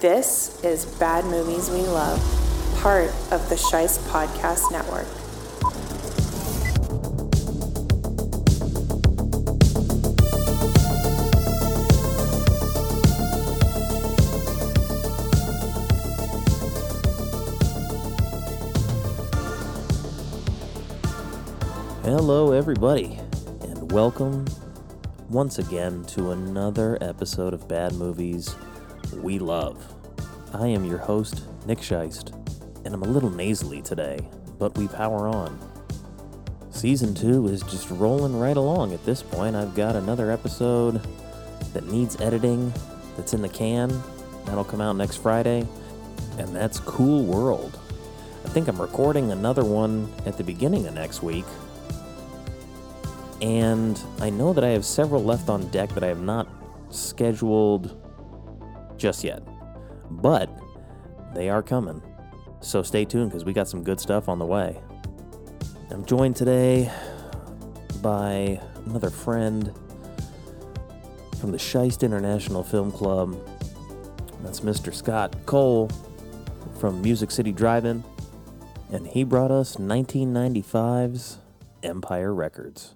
This is Bad Movies We Love, part of the Sheist Podcast Network. Hello, everybody, and welcome once again to another episode of Bad Movies We Love. I am your host, Nick Sheist, and I'm a little nasally today, but we power on. Season 2 is just rolling right along at this point. I've got another episode that needs editing that's in the can. That'll come out next Friday, and that's Cool World. I think I'm recording another one at the beginning of next week, and I know that I have several left on deck that I have not scheduled just yet. But they are coming. So stay tuned because we got some good stuff on the way. I'm joined today by another friend from the Sheist International Film Club. That's Mr. Scott Cole from Music City Drive-In. And he brought us 1995's Empire Records.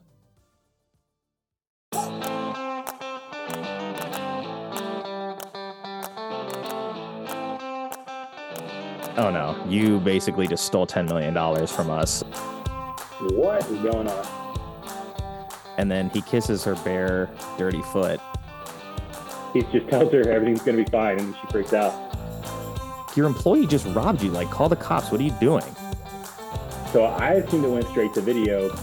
Oh no, you basically just stole $10 million from us. What is going on? And then he kisses her bare, dirty foot. He just tells her everything's going to be fine and she freaks out. Your employee just robbed you. Like, call the cops. What are you doing? So I assumed it went straight to video.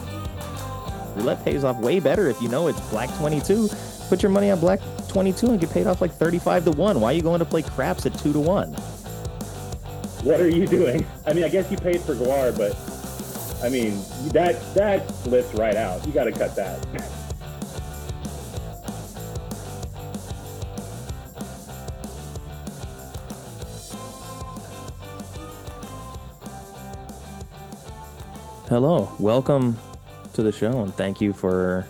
Roulette pays off way better if you know it's Black 22. Put your money on Black 22 and get paid off like 35 to 1. Why are you going to play craps at 2 to 1? What are you doing? I mean, I guess you paid for GWAR, but I mean, that that slips right out. You got to cut that. Hello, welcome to the show, and thank you for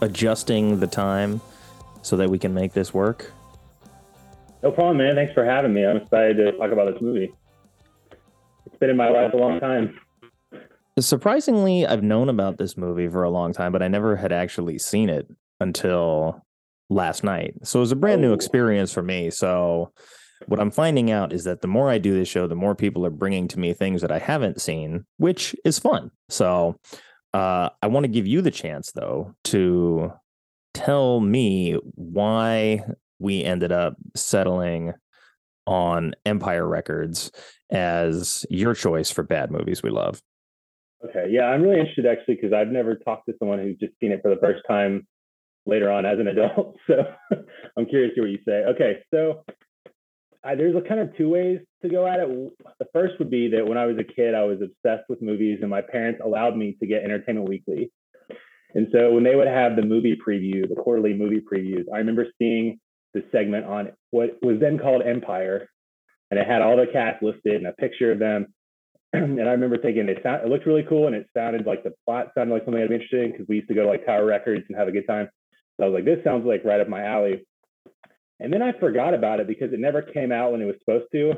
adjusting the time so that we can make this work. No problem, man. Thanks for having me. I'm excited to talk about this movie. It's been in my life a long time. Surprisingly, I've known about this movie for a long time, but I never had actually seen it until last night. So it was a brand new Oh. experience for me. So what I'm finding out is that the more I do this show, the more people are bringing to me things that I haven't seen, which is fun. So uh, I want to give you the chance, though, to tell me why we ended up settling on Empire Records as your choice for bad movies we love. Okay, yeah, I'm really interested actually because I've never talked to someone who's just seen it for the first time later on as an adult. So I'm curious to hear what you say. Okay, so I, there's a kind of two ways to go at it. The first would be that when I was a kid, I was obsessed with movies, and my parents allowed me to get Entertainment Weekly. And so when they would have the movie preview, the quarterly movie previews, I remember seeing the segment on what was then called Empire, and it had all the cast listed and a picture of them. and I remember thinking it, sound, it looked really cool, and it sounded like the plot sounded like something I'd be interested in because we used to go to like Tower Records and have a good time. So I was like, this sounds like right up my alley. And then I forgot about it because it never came out when it was supposed to,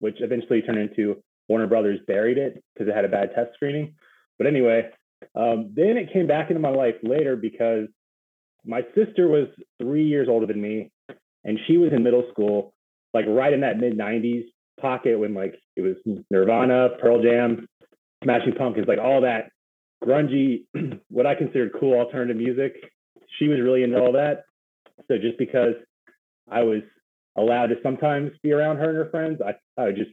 which eventually turned into Warner Brothers buried it because it had a bad test screening. But anyway, um, then it came back into my life later because my sister was three years older than me, and she was in middle school, like right in that mid '90s pocket when like it was Nirvana, Pearl Jam, Smashing Pumpkins, like all that grungy, what I considered cool alternative music. She was really into all that. So just because I was allowed to sometimes be around her and her friends, I, I just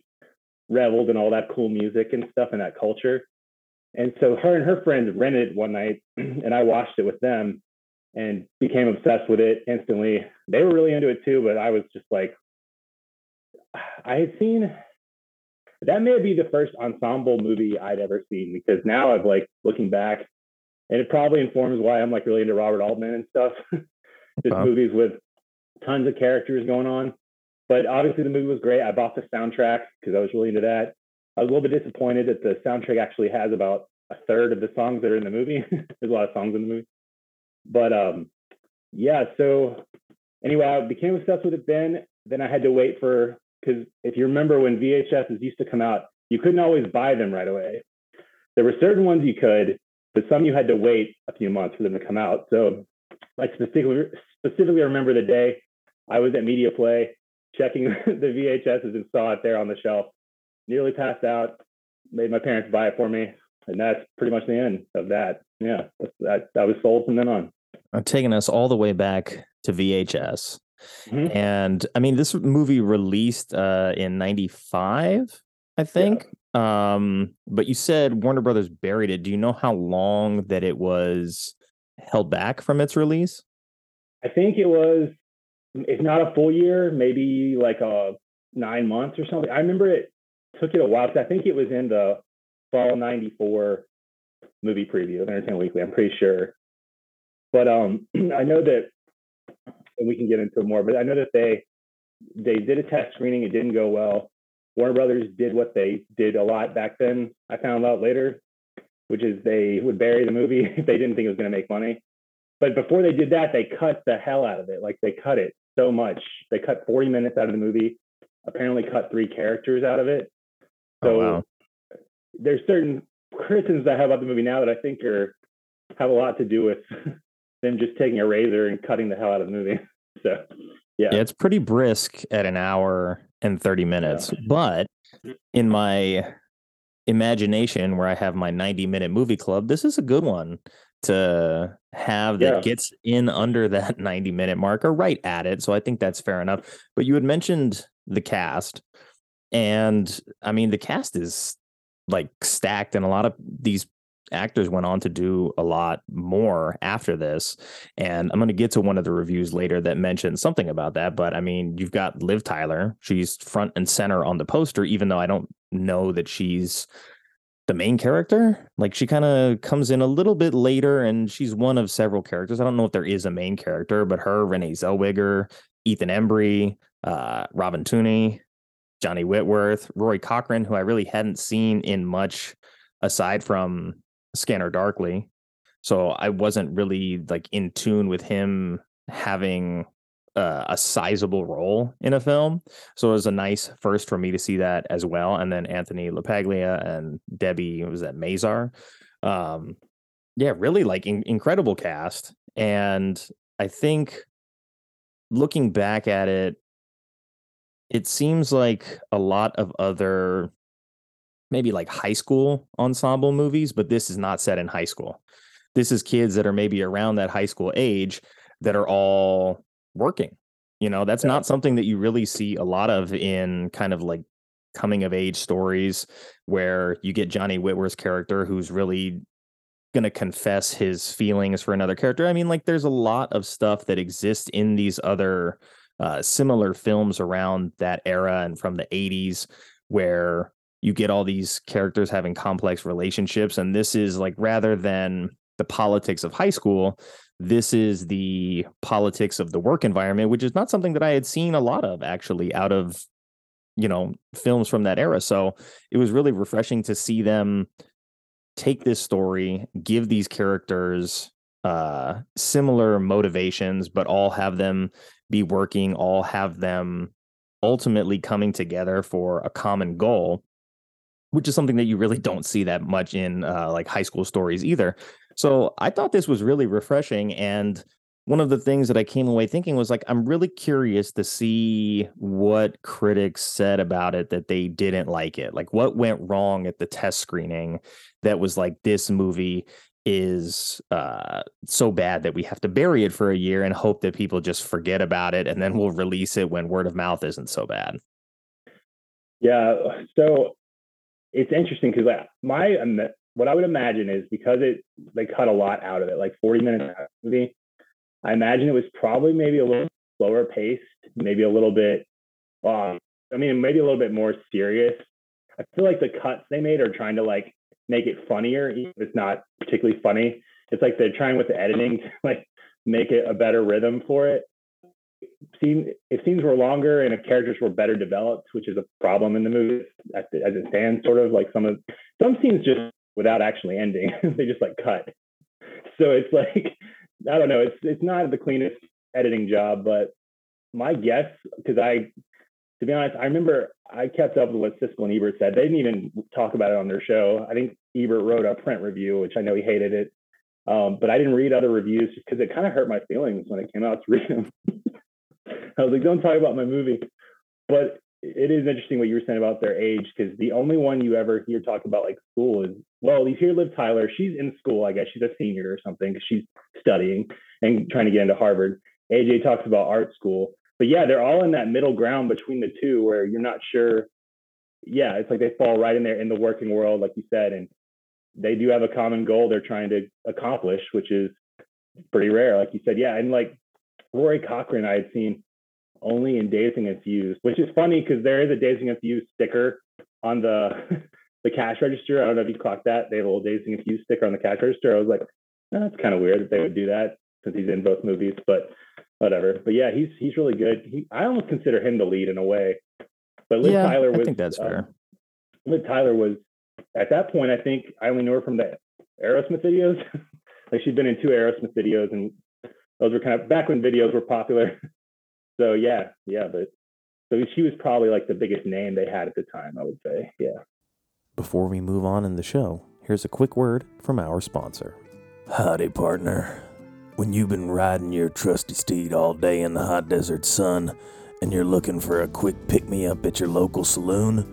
reveled in all that cool music and stuff and that culture. And so her and her friends rented one night, and I watched it with them and became obsessed with it instantly. They were really into it too, but I was just like, I had seen that may be the first ensemble movie I'd ever seen because now I've like looking back, and it probably informs why I'm like really into Robert Altman and stuff. just Okay. movies with tons of characters going on. But obviously the movie was great. I bought the soundtrack because I was really into that. I was a little bit disappointed that the soundtrack actually has about a third of the songs that are in the movie. There's a lot of songs in the movie. But um, yeah, so anyway, I became obsessed with it then. then I had to wait for because if you remember when VHSs used to come out, you couldn't always buy them right away. There were certain ones you could, but some you had to wait a few months for them to come out. So, like specifically, specifically, I remember the day I was at Media Play checking the VHSs and saw it there on the shelf. Nearly passed out. Made my parents buy it for me, and that's pretty much the end of that. Yeah, that that was sold from then on. I'm taking us all the way back to VHS. Mm-hmm. And I mean, this movie released uh, in 95, I think. Yeah. Um, but you said Warner Brothers buried it. Do you know how long that it was held back from its release? I think it was, if not a full year, maybe like a nine months or something. I remember it took it a while because I think it was in the fall 94 movie preview of Entertainment Weekly. I'm pretty sure. But um, I know that and we can get into it more. But I know that they they did a test screening. It didn't go well. Warner Brothers did what they did a lot back then. I found out later, which is they would bury the movie if they didn't think it was going to make money. But before they did that, they cut the hell out of it. Like they cut it so much. They cut 40 minutes out of the movie. Apparently, cut three characters out of it. Oh, so oh, wow. There's certain criticisms I have about the movie now that I think are have a lot to do with them just taking a razor and cutting the hell out of the movie. So, yeah. yeah, it's pretty brisk at an hour and 30 minutes. Yeah. But in my imagination, where I have my 90 minute movie club, this is a good one to have that yeah. gets in under that 90 minute mark or right at it. So I think that's fair enough. But you had mentioned the cast. And I mean, the cast is like stacked, and a lot of these actors went on to do a lot more after this. And I'm going to get to one of the reviews later that mentions something about that. But I mean, you've got Liv Tyler. She's front and center on the poster, even though I don't know that she's the main character. Like she kind of comes in a little bit later and she's one of several characters. I don't know if there is a main character, but her, Renee Zellweger, Ethan Embry, uh, Robin Tunney, Johnny Whitworth, Rory Cochrane, who I really hadn't seen in much aside from Scanner Darkly. So I wasn't really like in tune with him having uh, a sizable role in a film. So it was a nice first for me to see that as well. And then Anthony LaPaglia and Debi was that Mazar. Um, yeah, really like in- incredible cast. And I think looking back at it, it seems like a lot of other maybe like high school ensemble movies, but this is not set in high school. This is kids that are maybe around that high school age that are all working. You know, that's yeah. not something that you really see a lot of in kind of like coming of age stories where you get Johnny Whitworth's character who's really going to confess his feelings for another character. I mean, like there's a lot of stuff that exists in these other uh, similar films around that era and from the 80s where you get all these characters having complex relationships and this is like rather than the politics of high school this is the politics of the work environment which is not something that i had seen a lot of actually out of you know films from that era. So it was really refreshing to see them take this story give these characters uh similar motivations but all have them be working all have them ultimately coming together for a common goal which is something that you really don't see that much in uh, like high school stories either. So I thought this was really refreshing. And one of the things that I came away thinking was like, I'm really curious to see what critics said about it that they didn't like it. Like, what went wrong at the test screening that was like, this movie is uh, so bad that we have to bury it for a year and hope that people just forget about it and then we'll release it when word of mouth isn't so bad. Yeah. So it's interesting because my what I would imagine is because it they cut a lot out of it, like 40 minutes movie. I imagine it was probably maybe a little slower paced, maybe a little bit. Um, I mean, maybe a little bit more serious. I feel like the cuts they made are trying to like make it funnier, even if it's not particularly funny. It's like they're trying with the editing to like make it a better rhythm for it scene if scenes were longer and if characters were better developed, which is a problem in the movie as, as it stands, sort of like some of some scenes just without actually ending, they just like cut. So it's like I don't know, it's it's not the cleanest editing job, but my guess, because I, to be honest, I remember I kept up with what Siskel and Ebert said. They didn't even talk about it on their show. I think Ebert wrote a print review, which I know he hated it. Um, but I didn't read other reviews just because it kind of hurt my feelings when it came out to read them. I was like, don't talk about my movie. But it is interesting what you were saying about their age because the only one you ever hear talk about like school is well, you hear Liv Tyler. She's in school, I guess. She's a senior or something she's studying and trying to get into Harvard. AJ talks about art school. But yeah, they're all in that middle ground between the two where you're not sure. Yeah, it's like they fall right in there in the working world, like you said, and they do have a common goal they're trying to accomplish, which is pretty rare, like you said. Yeah, and like Rory Cochrane, I had seen only in Dazed and Confused, which is funny because there is a Dazed and Confused sticker on the the cash register. I don't know if you clocked that. They have a little Dazed and Confused sticker on the cash register. I was like, oh, that's kind of weird that they would do that since he's in both movies, but whatever. But yeah, he's he's really good. He, I almost consider him the lead in a way. But Liv yeah, Tyler was. I think that's uh, fair. Liv Tyler was at that point. I think I only knew her from the Aerosmith videos. like she'd been in two Aerosmith videos, and those were kind of back when videos were popular. so yeah, yeah, but so she was probably like the biggest name they had at the time. I would say, yeah. Before we move on in the show, here's a quick word from our sponsor. Howdy, partner. When you've been riding your trusty steed all day in the hot desert sun and you're looking for a quick pick me up at your local saloon,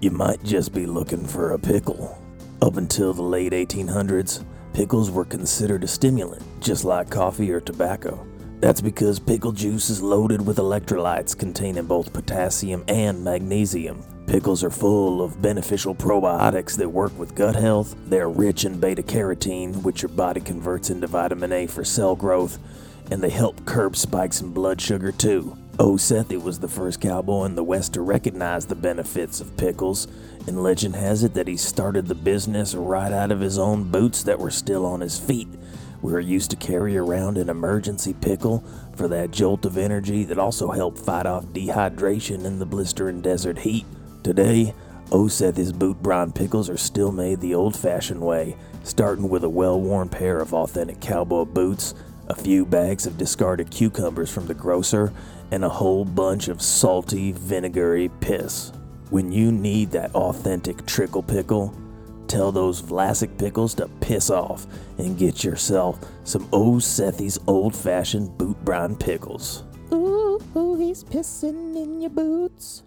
you might just be looking for a pickle. Up until the late 1800s, pickles were considered a stimulant, just like coffee or tobacco. That's because pickle juice is loaded with electrolytes containing both potassium and magnesium. Pickles are full of beneficial probiotics that work with gut health. They're rich in beta carotene, which your body converts into vitamin A for cell growth, and they help curb spikes in blood sugar too. O. Sethi was the first cowboy in the West to recognize the benefits of pickles, and legend has it that he started the business right out of his own boots that were still on his feet. We were used to carry around an emergency pickle for that jolt of energy that also helped fight off dehydration in the blistering desert heat. Today, Osethi's boot brine pickles are still made the old fashioned way, starting with a well worn pair of authentic cowboy boots, a few bags of discarded cucumbers from the grocer, and a whole bunch of salty, vinegary piss. When you need that authentic trickle pickle, tell those Vlasic pickles to piss off and get yourself some O. Sethi's old fashioned boot brine pickles. Ooh, ooh, he's pissing in your boots.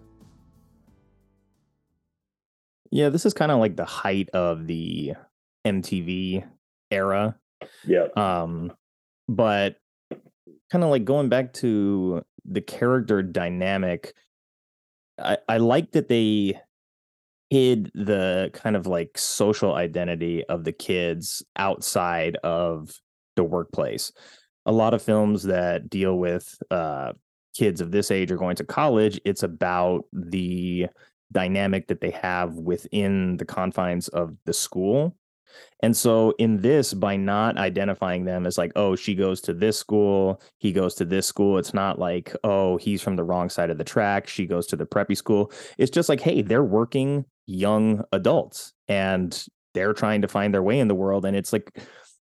Yeah, this is kind of like the height of the MTV era. Yeah. Um, but kind of like going back to the character dynamic, I, I like that they hid the kind of like social identity of the kids outside of the workplace. A lot of films that deal with uh, kids of this age are going to college, it's about the dynamic that they have within the confines of the school. And so, in this, by not identifying them as like, oh, she goes to this school, he goes to this school, it's not like, oh, he's from the wrong side of the track, she goes to the preppy school. It's just like, hey, they're working young adults and they're trying to find their way in the world. And it's like,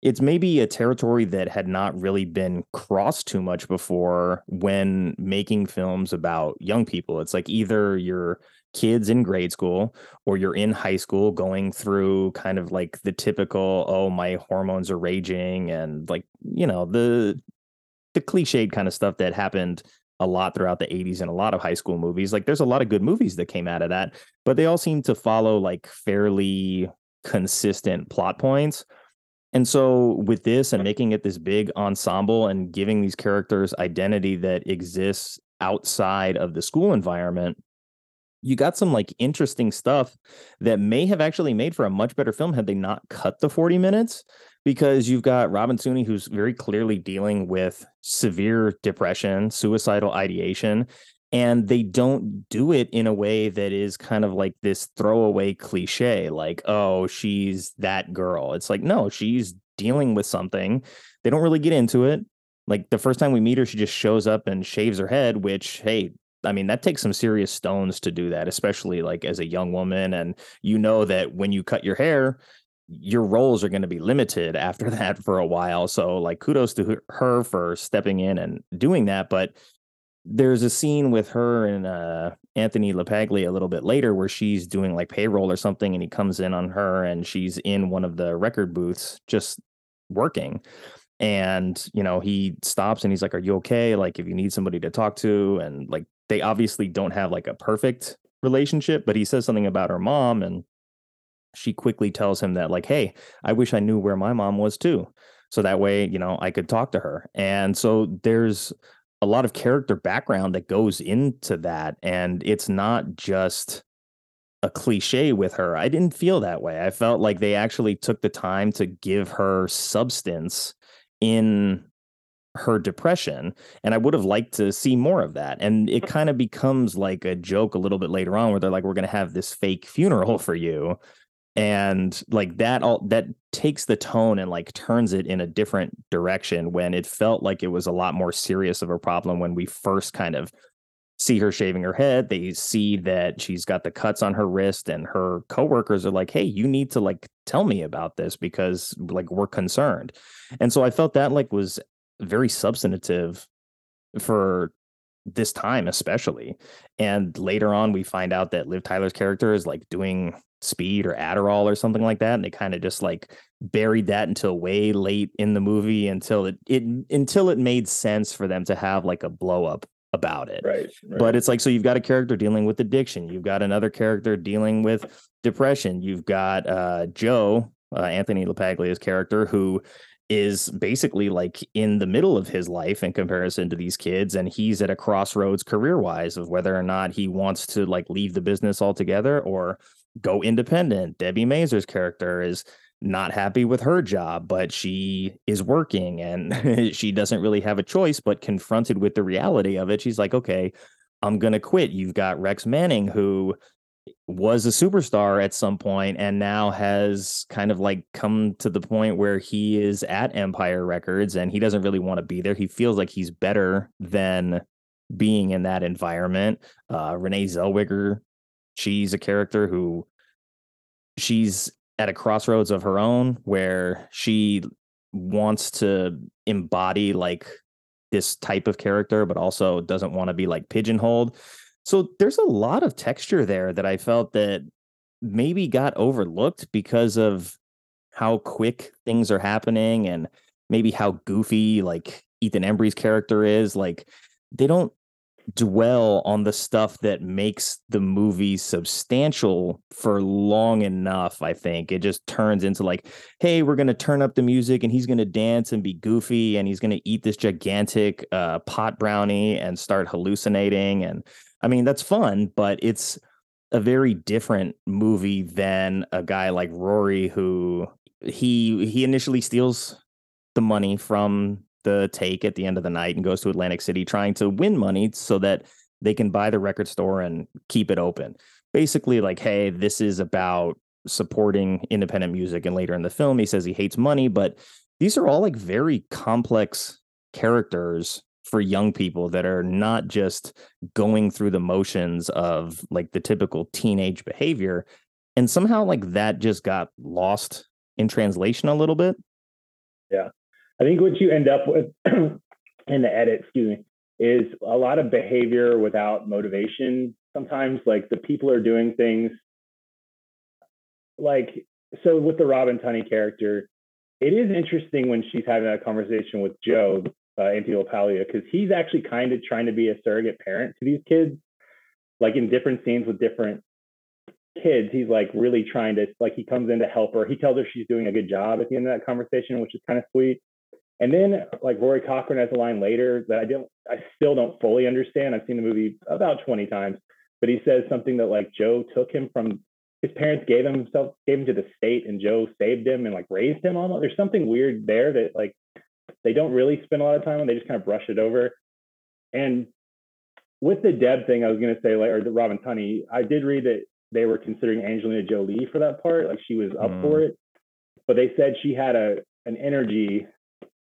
it's maybe a territory that had not really been crossed too much before when making films about young people. It's like either you're kids in grade school or you're in high school going through kind of like the typical oh my hormones are raging and like you know the the cliched kind of stuff that happened a lot throughout the 80s and a lot of high school movies like there's a lot of good movies that came out of that but they all seem to follow like fairly consistent plot points and so with this and making it this big ensemble and giving these characters identity that exists outside of the school environment you got some like interesting stuff that may have actually made for a much better film had they not cut the 40 minutes because you've got Robin Tunney who's very clearly dealing with severe depression, suicidal ideation and they don't do it in a way that is kind of like this throwaway cliche like oh she's that girl. It's like no, she's dealing with something. They don't really get into it. Like the first time we meet her, she just shows up and shaves her head, which, hey, I mean, that takes some serious stones to do that, especially like as a young woman. And you know that when you cut your hair, your roles are going to be limited after that for a while. So, like, kudos to her for stepping in and doing that. But there's a scene with her and uh, Anthony LaPaglia a little bit later where she's doing like payroll or something, and he comes in on her, and she's in one of the record booths just working. And you know, he stops and he's like, "Are you okay? Like, if you need somebody to talk to," and like they obviously don't have like a perfect relationship, but he says something about her mom, and she quickly tells him that like, "Hey, I wish I knew where my mom was too." So that way, you know, I could talk to her. And so there's a lot of character background that goes into that and it's not just a cliche with her i didn't feel that way i felt like they actually took the time to give her substance in her depression and i would have liked to see more of that. And it mm. kind of becomes like a joke a little bit later on where they're like we're going to have this fake funeral for you. And like that all that takes the tone and like turns it in a different direction when it felt like it was a lot more serious of a problem when we first kind of see her shaving her head. They see that she's got the cuts on her wrist and her coworkers are like hey you need to like tell me about this because like we're concerned. And so i felt that like was very substantive for this time especially and later on we find out that liv tyler's character is like doing speed or Adderall or something like that. And they kind of just like buried that until way late in the movie until it, it until it made sense for them to have like a blow up about it. Right, right. But it's like so you've got a character dealing with addiction, you've got another character dealing with depression, you've got uh Joe, uh, Anthony LaPaglia's character who is basically like in the middle of his life in comparison to these kids and he's at a crossroads career wise of whether or not he wants to like leave the business altogether or go independent. Debi Mazar's character is not happy with her job, but she is working and she doesn't really have a choice. But confronted with the reality of it, she's like, okay, I'm to quit. You've got Rex Manning, who was a superstar at some point and now has kind of like come to the point where he is at Empire Records and he doesn't really want to be there. He feels like he's better than being in that environment. Uh, Renee Zellweger she's a character who she's at a crossroads of her own where she wants to embody like this type of character but also doesn't want to be like pigeonholed so there's a lot of texture there that i felt that maybe got overlooked because of how quick things are happening and maybe how goofy like ethan embry's character is like they don't dwell on the stuff that makes the movie substantial for long enough i think. It just turns into like hey we're going to turn up the music and he's going to dance and be goofy and he's going to eat this gigantic uh, pot brownie and start hallucinating and i mean that's fun but it's a very different movie than a guy like rory who he he initially steals the money from the take at the end of the night and goes to Atlantic City trying to win money so that they can buy the record store and keep it open. Basically, like, hey, this is about supporting independent music. And later in the film, he says he hates money, but these are all like very complex characters for young people that are not just going through the motions of like the typical teenage behavior. And somehow, like, that just got lost in translation a little bit. Yeah. I think what you end up with in the edit, excuse me, is a lot of behavior without motivation. Sometimes, like the people are doing things like so with the Robin Tunney character. It is interesting when she's having that conversation with Joe uh, Anthony LaPaglia because he's actually kind of trying to be a surrogate parent to these kids, like in different scenes with different kids. He's like really trying to like he comes in to help her. He tells her she's doing a good job at the end of that conversation, which is kind of sweet. And then like Rory Cochrane has a line later that I don't I still don't fully understand. I've seen the movie about 20 times, but he says something that like Joe took him from his parents gave him himself gave him to the state and Joe saved him and like raised him almost. There's something weird there that like they don't really spend a lot of time on. They just kind of brush it over. And with the Deb thing, I was gonna say like or the Robin Tunney, I did read that they were considering Angelina Jolie for that part. Like she was up mm. for it. But they said she had a an energy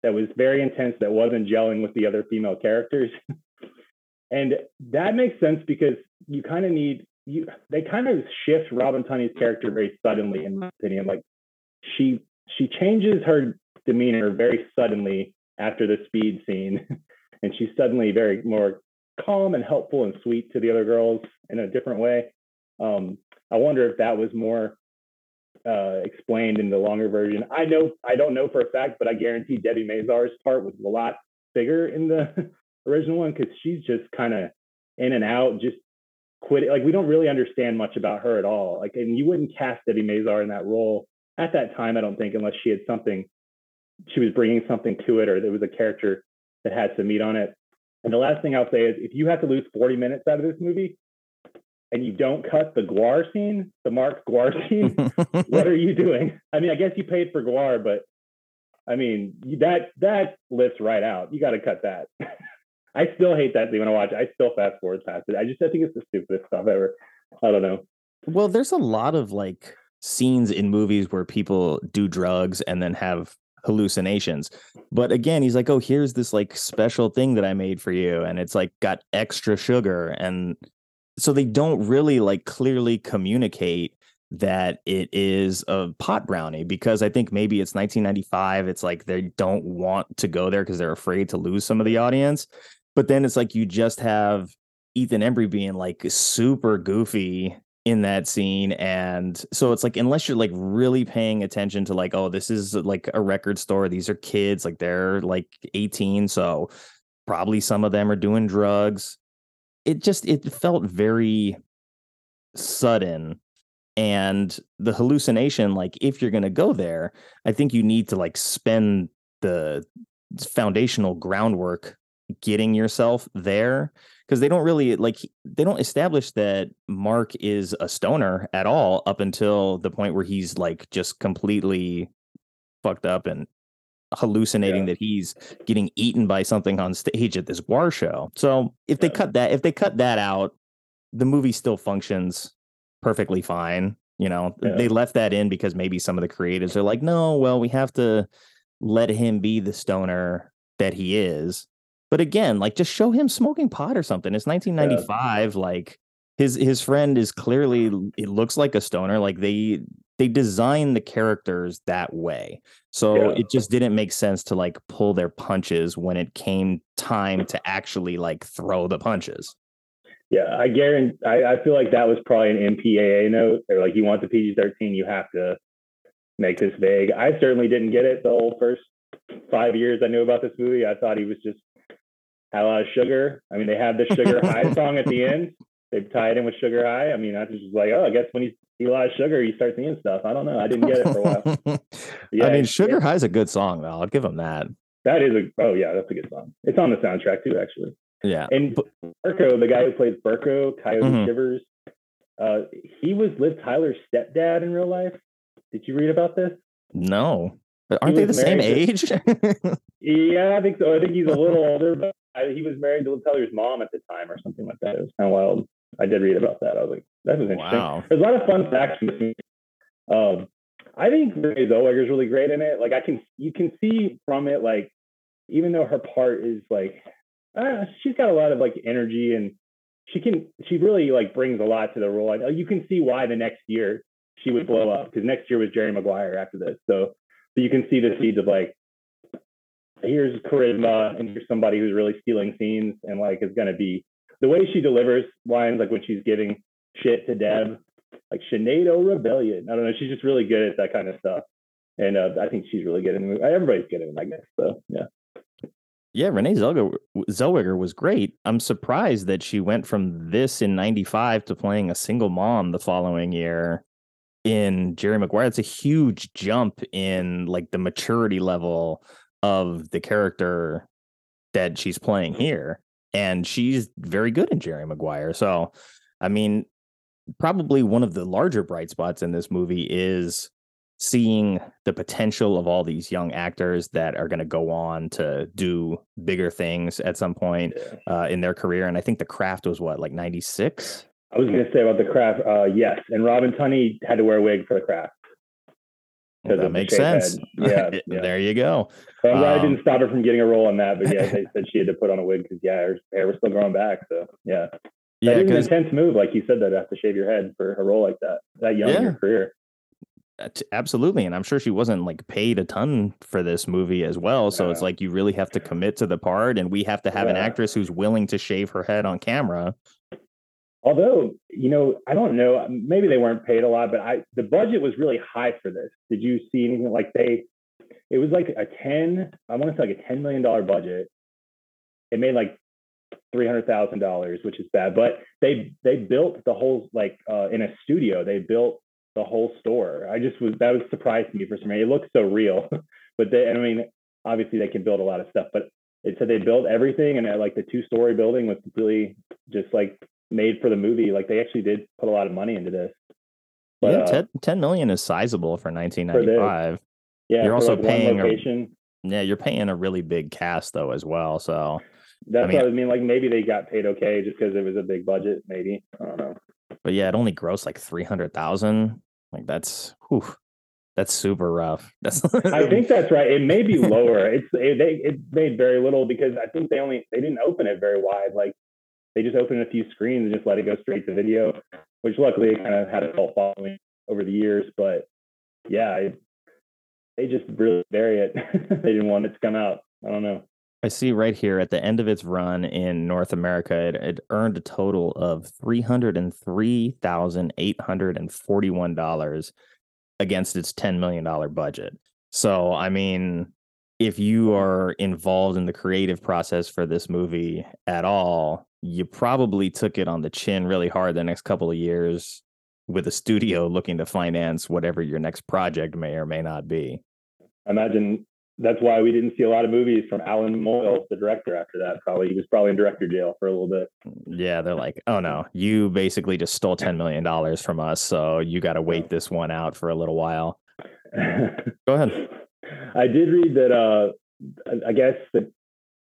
that was very intense that wasn't gelling with the other female characters. and that makes sense because you kind of need you they kind of shift Robin Tunney's character very suddenly, in my opinion. Like she she changes her demeanor very suddenly after the speed scene. and she's suddenly very more calm and helpful and sweet to the other girls in a different way. Um, I wonder if that was more uh, explained in the longer version. I know I don't know for a fact, but I guarantee Debi Mazar's part was a lot bigger in the original one because she's just kind of in and out, just quit. Like we don't really understand much about her at all. Like, and you wouldn't cast Debi Mazar in that role at that time, I don't think, unless she had something, she was bringing something to it, or there was a character that had some meat on it. And the last thing I'll say is, if you have to lose 40 minutes out of this movie, and you don't cut the GWAR scene, the Mark GWAR scene, what are you doing? I mean, I guess you paid for GWAR, but I mean that that lifts right out. You got to cut that. I still hate that thing when I watch it. I still fast forward past it. I just I think it's the stupidest stuff ever. I don't know. Well, there's a lot of like scenes in movies where people do drugs and then have hallucinations. But again, he's like, "Oh, here's this like special thing that I made for you and it's like got extra sugar." And so they don't really like clearly communicate that it is a pot brownie because I think maybe it's 1995. It's like they don't want to go there because they're afraid to lose some of the audience. But then it's like you just have Ethan Embry being like super goofy in that scene and so it's like unless you're like really paying attention to like oh this is like a record store these are kids like they're like 18 so probably some of them are doing drugs. It just it felt very sudden and the hallucination like if you're going to go there i think you need to like spend the foundational groundwork getting yourself there because they don't really like they don't establish that Mark is a stoner at all up until the point where he's like just completely fucked up and hallucinating yeah. that he's getting eaten by something on stage at this GWAR show. So if they cut that if they cut that out, the movie still functions perfectly fine. You know, yeah. they left that in because maybe some of the creatives are like, no, well, we have to let him be the stoner that he is but again, like just show him smoking pot or something. It's 1995. Yeah. Like his his friend is clearly it looks like a stoner. Like they they design the characters that way. So yeah. it just didn't make sense to like pull their punches when it came time to actually like throw the punches. Yeah, I guarantee. I, I feel like that was probably an MPAA note. Or like, you want the PG thirteen, you have to make this vague. I certainly didn't get it the whole first five years I knew about this movie. I thought he was just had a lot of sugar. I mean, they have the Sugar High song at the end. They tie it in with Sugar High. I mean, I just was just like, oh, I guess when you see a lot of sugar, you start seeing stuff. I don't know. I didn't get it for a while. Yeah, I mean, Sugar yeah. is a good song, though. I'll give them that. That is a oh yeah, that's a good song. It's on the soundtrack too, actually. Yeah. And Berko, the guy who plays Berko, Coyote mm-hmm. Shivers, uh, he was Liv Tyler's stepdad in real life. Did you read about this? No. But aren't they the same age? yeah, I think so. I think he's a little older, but I, he was married to Tyler's mom at the time or something like that. It was kind of wild. I did read about that. I was like, that was interesting. Wow. There's a lot of fun facts in this movie. Um, I think Renee is really great in it. Like I can, you can see from it, like even though her part is like, uh, she's got a lot of like energy and she can, she really like brings a lot to the role. I, you can see why the next year she would blow up because next year was Jerry Maguire after this. So so you can see the seeds of like, here's charisma and here's somebody who's really stealing scenes and like is going to be the way she delivers lines, like when she's giving shit to Deb, like Sinead O'Rebellion. I don't know. She's just really good at that kind of stuff. And uh, I think she's really good in the movie. Everybody's good in it, I guess. So, yeah. Yeah, Renee Zellweger, Zellweger was great. I'm surprised that she went from this in 95 to playing a single mom the following year in Jerry Maguire. It's a huge jump in like the maturity level of the character that she's playing mm-hmm. here. And she's very good in Jerry Maguire. So, I mean, probably one of the larger bright spots in this movie is seeing the potential of all these young actors that are going to go on to do bigger things at some point yeah. uh, in their career. And I think the craft was what, like 96? I was going to say about the craft, uh, yes. And Robin Tunney had to wear a wig for the craft. Well, that makes sense. Yeah, yeah, there you go. So I'm glad um, I didn't stop her from getting a role on that, but yeah, they said she had to put on a wig because yeah, her hair was still growing back. So yeah, yeah, that is an intense move. Like you said, that have to shave your head for a role like that that young yeah. in your career. Uh, Absolutely, and I'm sure she wasn't like paid a ton for this movie as well. So it's like you really have to commit to the part, and we have to have an actress who's willing to shave her head on camera. Although, you know, I don't know, maybe they weren't paid a lot, but I the budget was really high for this. Did you see anything like they it was like a 10, I want to say like a $10 million budget. It made like $300,000, which is bad, but they they built the whole like uh in a studio, they built the whole store. I just was that was surprised me for some reason. It looks so real. but they I mean, obviously they can build a lot of stuff, but it said they built everything and like the two story building was completely just like made for the movie. Like they actually did put a lot of money into this. But, yeah, uh, 10, 10 million is sizable for 1995. yeah, you're also like, paying a- Yeah, you're paying a really big cast though as well. So That's mean- what I mean. Like maybe they got paid okay just because it was a big budget. Maybe I don't know. but yeah, it only grossed like three hundred thousand. Like that's whew, that's super rough. That's I think that's right. It may be lower. It's it, they it made very little because I think they only they didn't open it very wide. Like they just opened a few screens and just let it go straight to video, which luckily kind of had a cult following over the years. But yeah, they just really bury it. they didn't want it to come out. I don't know. I see right here at the end of its run in North America, it, it earned a total of three hundred and three thousand eight hundred and forty-one dollars against its ten million dollar budget. So, I mean, if you are involved in the creative process for this movie at all, you probably took it on the chin really hard the next couple of years with a studio looking to finance whatever your next project may or may not be. I imagine that's why we didn't see a lot of movies from Allan Moyle, the director. After that, probably he was probably in director jail for a little bit. Yeah, they're like, oh no, you basically just stole $10 million from us. So you got to wait this one out for a little while. Go ahead. I did read that. Uh, I- guess the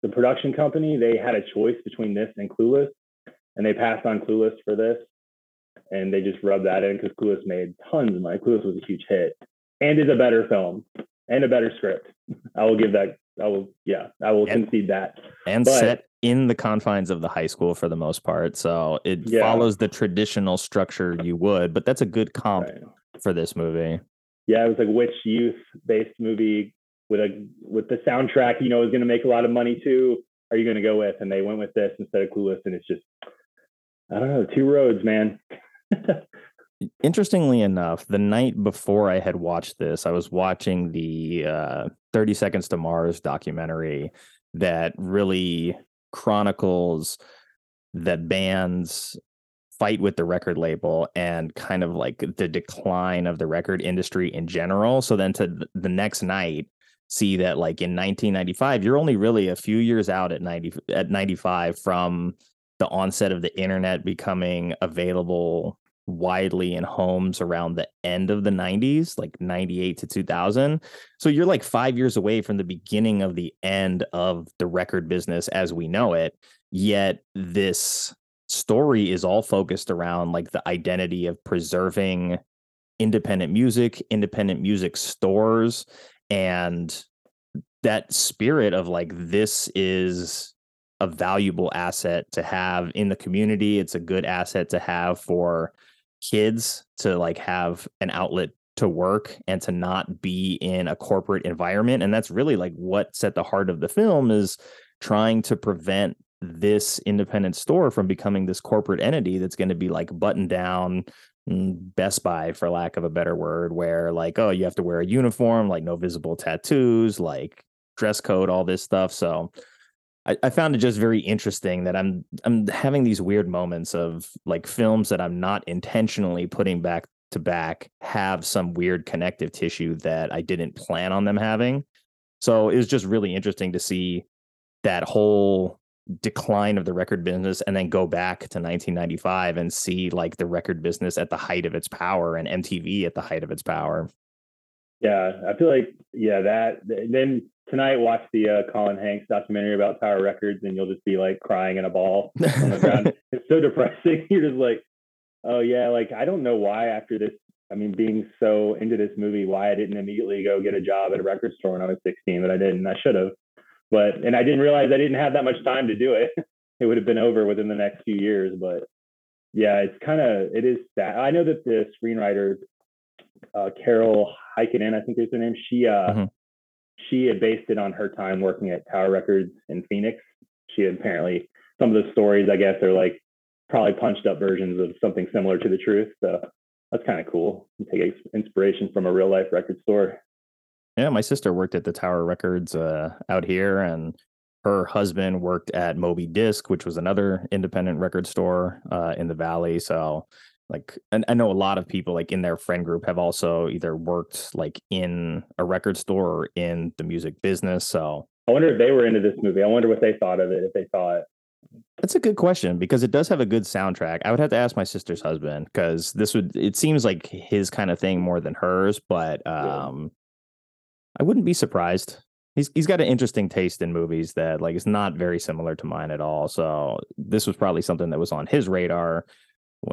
the production company they had a choice between this and Clueless, and they passed on Clueless for this, and they just rubbed that in because Clueless made tons of money. Clueless was a huge hit, and is a better film and a better script. I will give that. I will. Yeah, I will And- concede that. And But- set in the confines of the high school for the most part. So it Yeah. follows the traditional structure you would, but that's a good comp Right. for this movie. Yeah, it was like which youth based movie with a with the soundtrack you know is going to make a lot of money too. Are you going to go with? And they went with this instead of Clueless, and it's just I don't know, two roads, man. Interestingly enough, the night before I had watched this, I was watching the uh, 30 Seconds to Mars documentary that really chronicles that bands fight with the record label and kind of like the decline of the record industry in general. So then to the next night, see that like in 1995, you're only really a few years out at 90 at 95 from the onset of the internet becoming available widely in homes around the end of the 90s, like 98 to 2000. So you're like five years away from the beginning of the end of the record business as we know it. Yet this story is all focused around like the identity of preserving independent music, independent music stores, and that spirit of like this is a valuable asset to have in the community. It's a good asset to have for kids to like have an outlet to work and to not be in a corporate environment. And that's really like what's at the heart of the film is trying to prevent this independent store from becoming this corporate entity that's going to be like buttoned down mm, Best Buy, for lack of a better word, where like, oh, you have to wear a uniform, like no visible tattoos, like dress code, all this stuff. So I, I found it just very interesting that I'm I'm having these weird moments of like films that I'm not intentionally putting back to back have some weird connective tissue that I didn't plan on them having. So it was just really interesting to see that whole decline of the record business and then go back to 1995 and see like the record business at the height of its power and MTV at the height of its power. Yeah, I feel like yeah that. Then tonight, watch the uh, Colin Hanks documentary about Tower Records, and you'll just be like crying in a ball on the ground. it's so depressing. You're just like, oh yeah, like I don't know why after this. I mean, being so into this movie, why I didn't immediately go get a job at a record store when I was 16, but I didn't. I should have, but and I didn't realize I didn't have that much time to do it. it would have been over within the next few years, but yeah, it's kind of it is sad. I know that the screenwriter uh, Carol Heikkinen, I think is her name. She uh, Mhm. she had based it on her time working at Tower Records in Phoenix. She had apparently some of the stories, I guess, are like probably punched up versions of something similar to the truth. So that's kind of cool. You take inspiration from a real life record store. Yeah, my sister worked at the Tower Records uh, out here, and her husband worked at Moby Disc, which was another independent record store uh, in the valley. So, like, and I know a lot of people like in their friend group have also either worked like in a record store or in the music business. So I wonder if they were into this movie. I wonder what they thought of it, if they saw it. that's a good question because it does have a good soundtrack. I would have to ask my sister's husband because this would it seems like his kind of thing more than hers, but um I wouldn't be surprised. He's he's got an interesting taste in movies that like is not very similar to mine at all. So this was probably something that was on his radar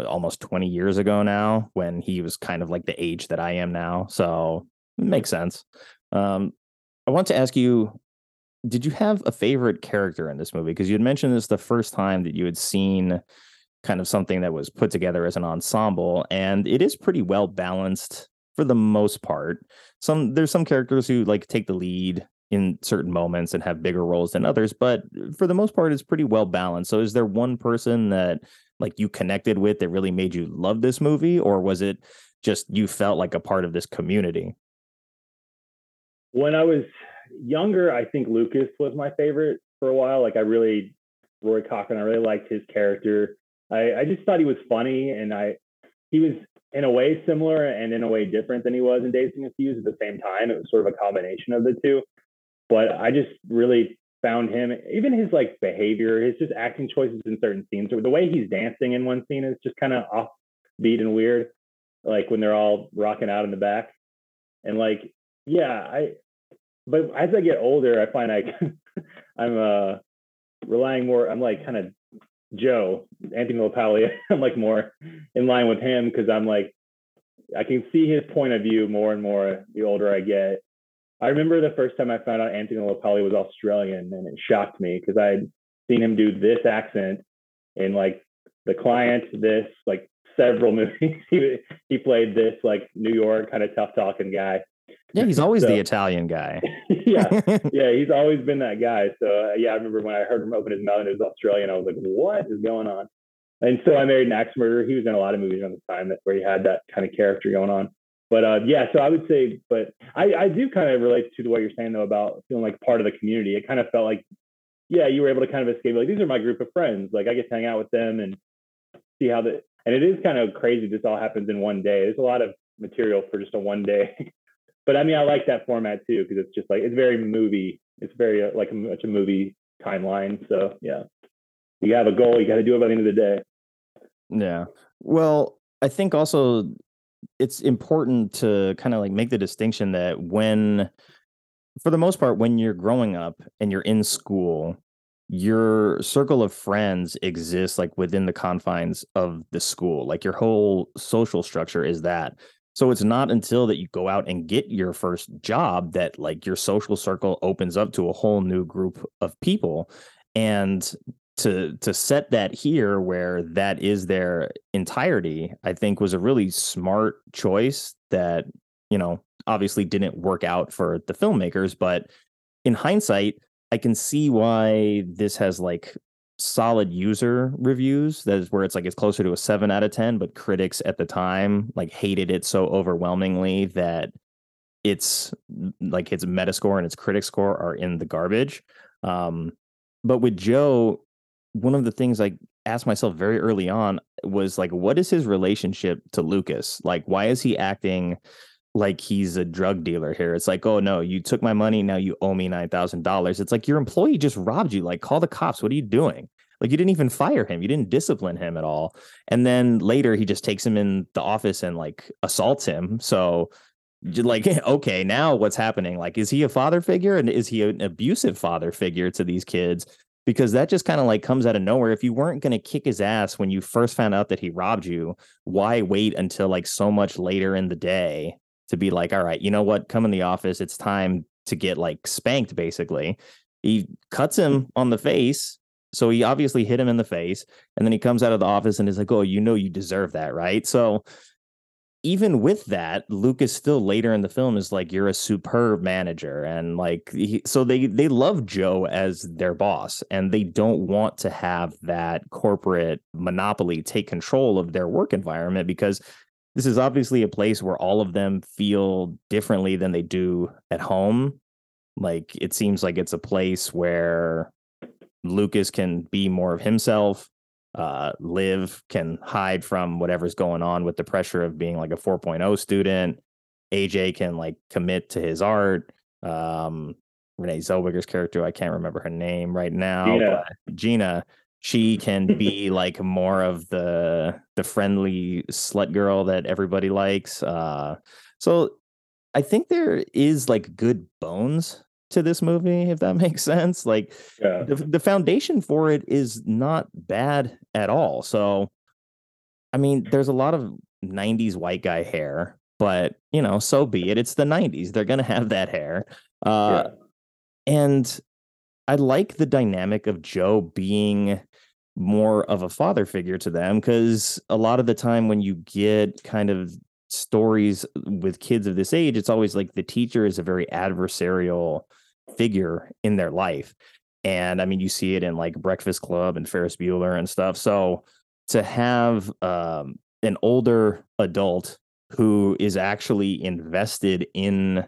almost 20 years ago now when he was kind of like the age that I am now. So it makes sense. Um I want to ask you did you have a favorite character in this movie? Because you had mentioned this the first time that you had seen kind of something that was put together as an ensemble, and it is pretty well balanced for the most part. Some there's some characters who like take the lead in certain moments and have bigger roles than others, but for the most part, it's pretty well balanced. So is there one person that like you connected with that really made you love this movie, or was it just you felt like a part of this community? when I was younger, I think Lucas was my favorite for a while. Like I really Rory Cochrane, I really liked his character. I, I just thought he was funny and I he was in a way similar and in a way different than he was in Dazed and Confused at the same time. It was sort of a combination of the two. But I just really found him, even his like behavior, his just acting choices in certain scenes, or the way he's dancing in one scene is just kind of offbeat and weird. Like when they're all rocking out in the back. And like, yeah, I but as I get older, I find I I'm uh relying more. I'm like kind of Joe Anthony LaPaglia. I'm like more in line with him because I'm like I can see his point of view more and more the older I get. I remember the first time I found out Anthony LaPaglia was Australian, and it shocked me because I'd seen him do this accent in like The Client, this like several movies. he he played this like New York kind of tough talking guy. Yeah, he's always So- the Italian guy. yeah, yeah, he's always been that guy. So uh, yeah, I remember when I heard him open his mouth and it was Australian, I was like, what is going on? And so I married an axe murderer. He was in a lot of movies around the time that where he had that kind of character going on. But uh, yeah, so I would say, but I, I do kind of relate to what you're saying though about feeling like part of the community. It kind of felt like, yeah, you were able to kind of escape. Like these are my group of friends. Like I get to hang out with them and see how the. And it is kind of crazy. This all happens in one day. There's a lot of material for just a one day. But I mean, I like that format too because it's just like it's very movie. It's very uh, like much a movie timeline. So yeah, you have a goal. You got to do it by the end of the day. Yeah. Well, I think also it's important to kind of like make the distinction that when, for the most part, when you're growing up and you're in school, your circle of friends exists like within the confines of the school. Like your whole social structure is that. So it's not until that you go out and get your first job that like your social circle opens up to a whole new group of people. And to to set that here where that is their entirety i think was a really smart choice that you know obviously didn't work out for the filmmakers but in hindsight i can see why this has like solid user reviews that is where it's like it's closer to a 7 out of 10 but critics at the time like hated it so overwhelmingly that it's like its metascore and its critic score are in the garbage um but with joe one of the things I asked myself very early on was like, what is his relationship to Lucas? Like, why is he acting like he's a drug dealer here? It's like, oh no, you took my money, now you owe me nine thousand dollars. It's like your employee just robbed you. Like, call the cops. What are you doing? Like, you didn't even fire him. You didn't discipline him at all. And then later, he just takes him in the office and like assaults him. So. Like, okay, now what's happening? Like, is he a father figure and is he an abusive father figure to these kids? because that just kind of like comes out of nowhere. If you weren't going to kick his ass when you first found out that he robbed you, why wait until like so much later in the day to be like, all right, you know what? Come in the office. It's time to get like spanked, basically. He cuts him on the face. So he obviously hit him in the face. And then he comes out of the office and is like, oh, you know, you deserve that, right? So even with that, Lucas still later in the film is like, "You're a superb manager," and like, he, so they they love Joe as their boss, and they don't want to have that corporate monopoly take control of their work environment because this is obviously a place where all of them feel differently than they do at home. Like, it seems like it's a place where Lucas can be more of himself uh, Liv can hide from whatever's going on with the pressure of being like a 4.0 student. AJ can like commit to his art. Um, Renee Zellweger's character, I can't remember her name right now. Gina. But Gina, she can be like more of the the friendly slut girl that everybody likes. Uh, so I think there is like good bones to this movie, if that makes sense. Like Yeah. the, the foundation for it is not bad at all. So, I mean, there's a lot of 90s white guy hair, but you know, so be it. It's the 90s. They're going to have that hair. Uh, yeah. and I like the dynamic of Joe being more of a father figure to them because a lot of the time when you get kind of stories with kids of this age, it's always like the teacher is a very adversarial figure in their life. And I mean, you see it in like Breakfast Club and Ferris Bueller and stuff. So to have um, an older adult who is actually invested in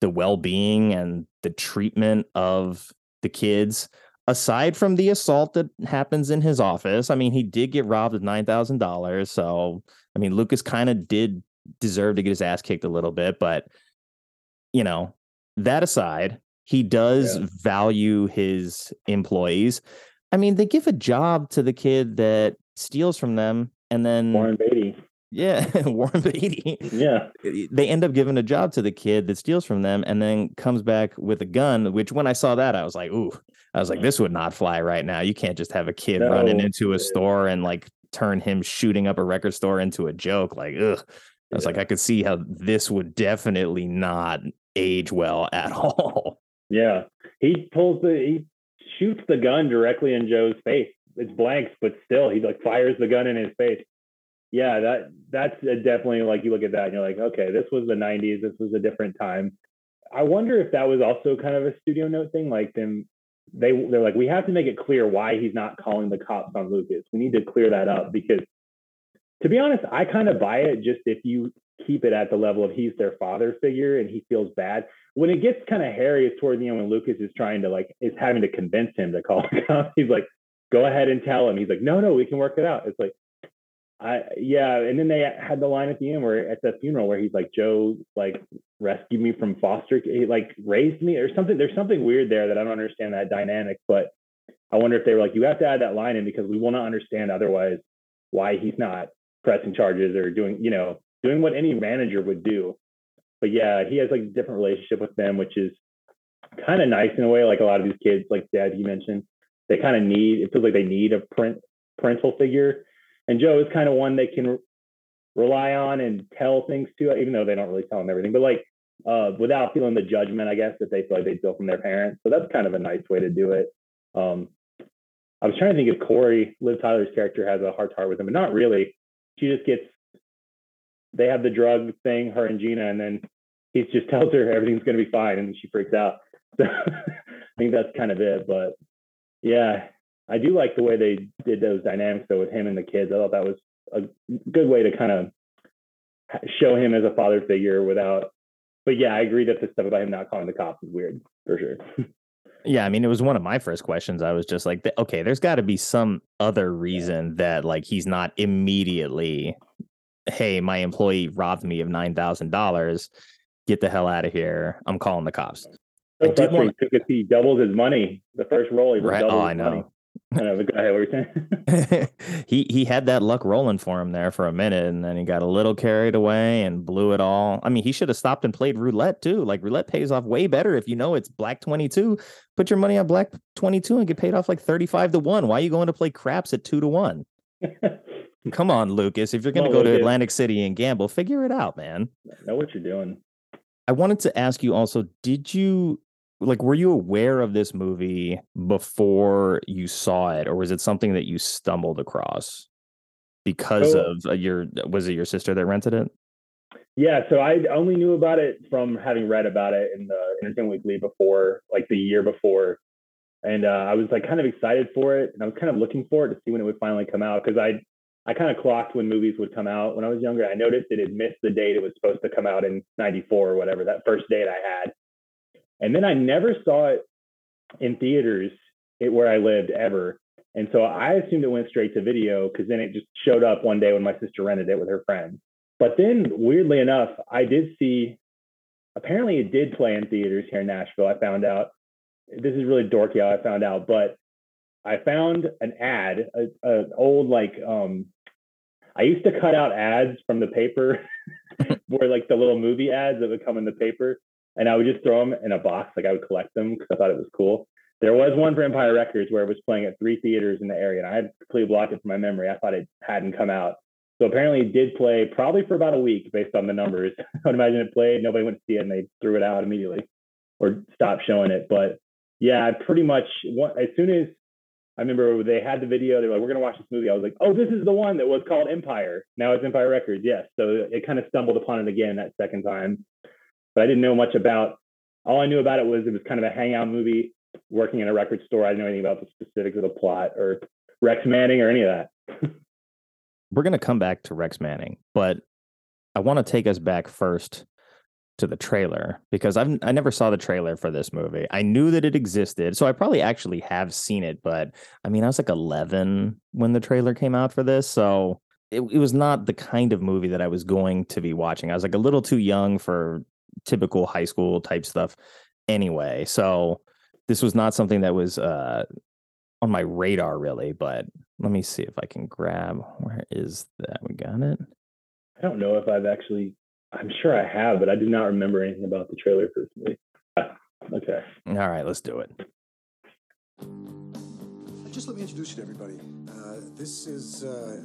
the well-being and the treatment of the kids aside from the assault that happens in his office i mean he did get robbed of $9000 so i mean lucas kind of did deserve to get his ass kicked a little bit but you know that aside he does Yeah. value his employees i mean they give a job to the kid that steals from them and then Warren Beatty. Yeah warren beatty. Yeah. they end up giving a job to the kid that steals from them and then comes back with a gun which when i saw that i was like ooh. I was like this would not fly right now. You can't just have a kid running into a store and like turn him shooting up a record store into a joke like ugh. I was like i could see how this would definitely not age well at all. Yeah. He pulls the he shoots the gun directly in Joe's face. It's blanks, but still he like fires the gun in his face. Yeah, that that's definitely like you look at that and you're like, okay, this was the 90s. This was a different time. I wonder if that was also kind of a studio note thing. Like them, they they're like, we have to make it clear why he's not calling the cops on Lucas. We need to clear that up because, to be honest, I kind of buy it. Just if you keep it at the level of he's their father figure and he feels bad. When it gets kind of hairy, it's toward the end when Lucas is trying to like is having to convince him to call the cops. He's like, go ahead and tell him. He's like, no, no, we can work it out. It's like, I yeah, and then they had the line at the end where at the funeral where he's like, Joe like rescued me from foster, he like raised me or something. There's something weird there that I don't understand that dynamic, but I wonder if they were like, you have to add that line in because we will not understand otherwise why he's not pressing charges or doing, you know, doing what any manager would do. But yeah, he has like a different relationship with them, which is kind of nice in a way. Like a lot of these kids, like Dad, you mentioned, they kind of need. It feels like they need a print parental figure, and Joe is kind of one they can rely on and tell things to, even though they don't really tell them everything. But like uh, without feeling the judgment, I guess that they feel like they feel from their parents. So that's kind of a nice way to do it. Um, I was trying to think if Corey, Liv Tyler's character, has a heart to heart with him, but not really. She just gets. They have the drug thing, her and Gina, and then he just tells her everything's going to be fine, and she freaks out. So I think that's kind of it. But yeah, I do like the way they did those dynamics though with him and the kids. I thought that was a good way to kind of show him as a father figure without. But yeah, I agree that the stuff about him not calling the cops is weird for sure. Yeah, I mean, it was one of my first questions. I was just like, okay, there's got to be some other reason that like he's not immediately, hey, my employee robbed me of nine thousand dollars. Get the hell out of here! I'm calling the cops. I did because he doubles his money. The first roll, he Right? doubles Oh, I money. I know, uh, but go ahead, what he he had that luck rolling for him there for a minute, and then he got a little carried away and blew it all. I mean, he should have stopped and played roulette too. Like roulette pays off way better if you know it's black twenty two. Put your money on black twenty two and get paid off like thirty five to one. Why are you going to play craps at two to one? Come on, Lucas. If you're going to go to Atlantic City and gamble, figure it out, man. know what you're doing. I wanted to ask you also, did you like were you aware of this movie before you saw it or was it something that you stumbled across because So- of uh, your was it your sister that rented it? Yeah, so I only knew about it from having read about it in the Entertainment Weekly before, like the year before, and uh, I was like kind of excited for it, and I was kind of looking for it to see when it would finally come out because I I kind of clocked when movies would come out when I was younger. I noticed it had missed the date it was supposed to come out in '94 or whatever that first date I had, and then I never saw it in theaters it, where I lived ever. And so I assumed it went straight to video because then it just showed up one day when my sister rented it with her friends. But then, weirdly enough, I did see. Apparently, it did play in theaters here in Nashville. I found out. This is really dorky how I found out, but I found an ad, an old like. um I used to cut out ads from the paper, where like the little movie ads that would come in the paper, and I would just throw them in a box. Like I would collect them because I thought it was cool. There was one for Empire Records where it was playing at three theaters in the area, and I had completely blocked it from my memory. I thought it hadn't come out. So apparently it did play probably for about a week based on the numbers. I would imagine it played, nobody went to see it, and they threw it out immediately or stopped showing it. But yeah, I pretty much as soon as I remember they had the video, they were like, "We're gonna watch this movie." I was like, "Oh, this is the one that was called Empire." Now it's Empire Records, yes. So it kind of stumbled upon it again that second time, but I didn't know much about. All I knew about it was it was kind of a hangout movie, working in a record store. I didn't know anything about the specifics of the plot or Rex Manning or any of that. we're going to come back to Rex Manning, but I want to take us back first to the trailer because I've I never saw the trailer for this movie. I knew that it existed, so I probably actually have seen it, but I mean, I was like 11 when the trailer came out for this, so it, it was not the kind of movie that I was going to be watching. I was like a little too young for typical high school type stuff anyway. So this was not something that was uh on my radar really, but let me see if I can grab where is that? We got it. I don't know if I've actually I'm sure I have, but I do not remember anything about the trailer for this movie. okay. All right, let's do it. Just let me introduce you to everybody. Uh, this is uh,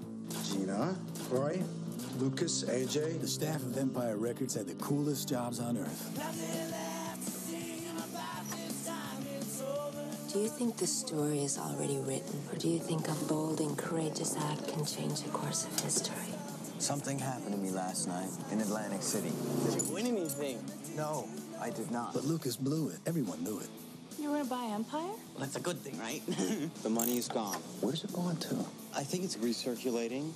Gina, Roy, Lucas, AJ. The staff of Empire Records had the coolest jobs on earth. Do you think the story is already written, or do you think a bold and courageous act can change the course of history? Something happened to me last night in Atlantic City. Did you win anything? No, I did not. But Lucas blew it. Everyone knew it. You want to buy Empire? Well, that's a good thing, right? the money is gone. Where's it going to? I think it's recirculating.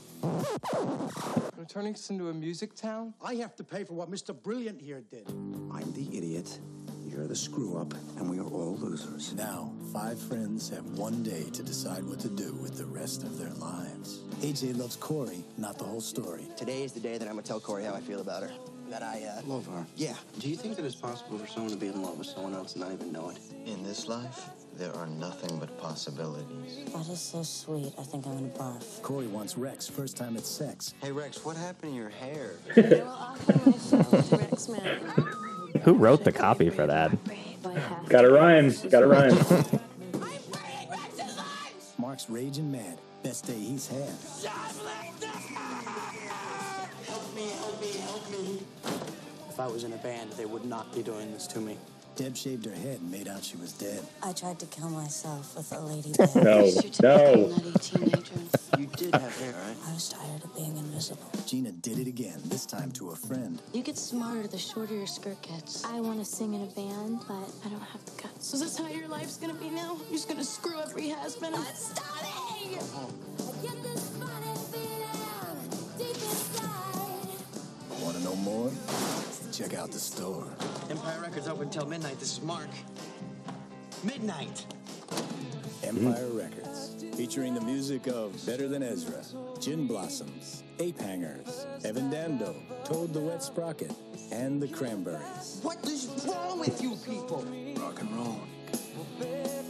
We're turning this into a music town? I have to pay for what Mr. Brilliant here did. I'm the idiot. You're the screw up, and we are all losers. Now, five friends have one day to decide what to do with the rest of their lives. AJ loves Corey, not the whole story. Today is the day that I'm gonna tell Corey how I feel about her. That I, uh. Love her. Yeah. Do you think that it's possible for someone to be in love with someone else and not even know it? In this life, there are nothing but possibilities. That is so sweet. I think I'm gonna barf. Corey wants Rex first time at sex. Hey, Rex, what happened to your hair? Rex Manning. Who wrote the copy for that? Got a rhyme. Got a rhyme. Mark's raging mad. Best day he's had. I was in a band, they would not be doing this to me. Deb shaved her head and made out she was dead. I tried to kill myself with a lady No, no. Nutty teenager. You did have hair, right? I was tired of being invisible. Gina did it again, this time to a friend. You get smarter the shorter your skirt gets. I want to sing in a band, but I don't have the guts. So is this how your life's gonna be now? You're just gonna screw every has-been and starting! Want to know more? Check out the store. Empire Records open until midnight. This is Mark. Midnight. Empire Records, featuring the music of Better Than Ezra, Gin Blossoms, Ape Hangers, Evan Dando, Toad the Wet Sprocket, and the Cranberries. What is wrong with you people? Rock and roll. Well, there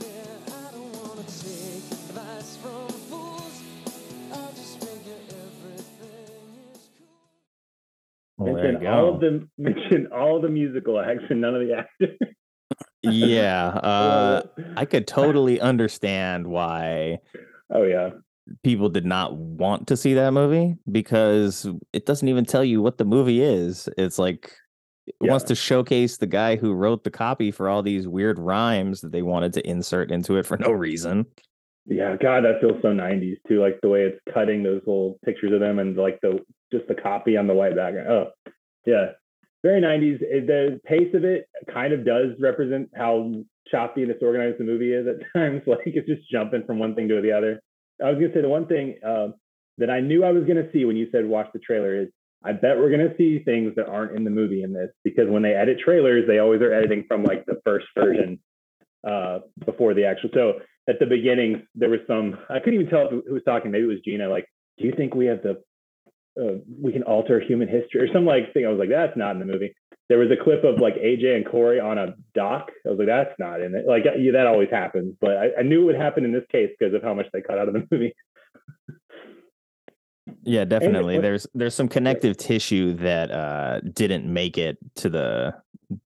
you mention all of the mention all the musical acts and none of the actors. yeah, uh, I could totally understand why oh yeah. people did not want to see that movie because it doesn't even tell you what the movie is. It's like it wants to showcase the guy who wrote the copy for all these weird rhymes that they wanted to insert into it for no reason. Yeah, God, that feels so '90s too. Like the way it's cutting those little pictures of them and like the just the copy on the white background. Oh, Yeah, very 90s. The pace of it kind of does represent how choppy and disorganized the movie is at times. Like it's just jumping from one thing to the other. I was gonna say the one thing um, that I knew I was gonna see when you said watch the trailer is I bet we're gonna see things that aren't in the movie in this because when they edit trailers, they always are editing from like the first version uh, before the actual. So at the beginning, there was some I couldn't even tell who was talking. Maybe it was Gina. Like, do you think we have the uh, we can alter human history or some like thing? I was like, that's not in the movie. There was a clip of like AJ and Corey on a dock. I was like, that's not in it. Like yeah, that always happens, but I, I knew it would happen in this case because of how much they cut out of the movie. Yeah, definitely. There's there's some connective tissue that uh didn't make it to the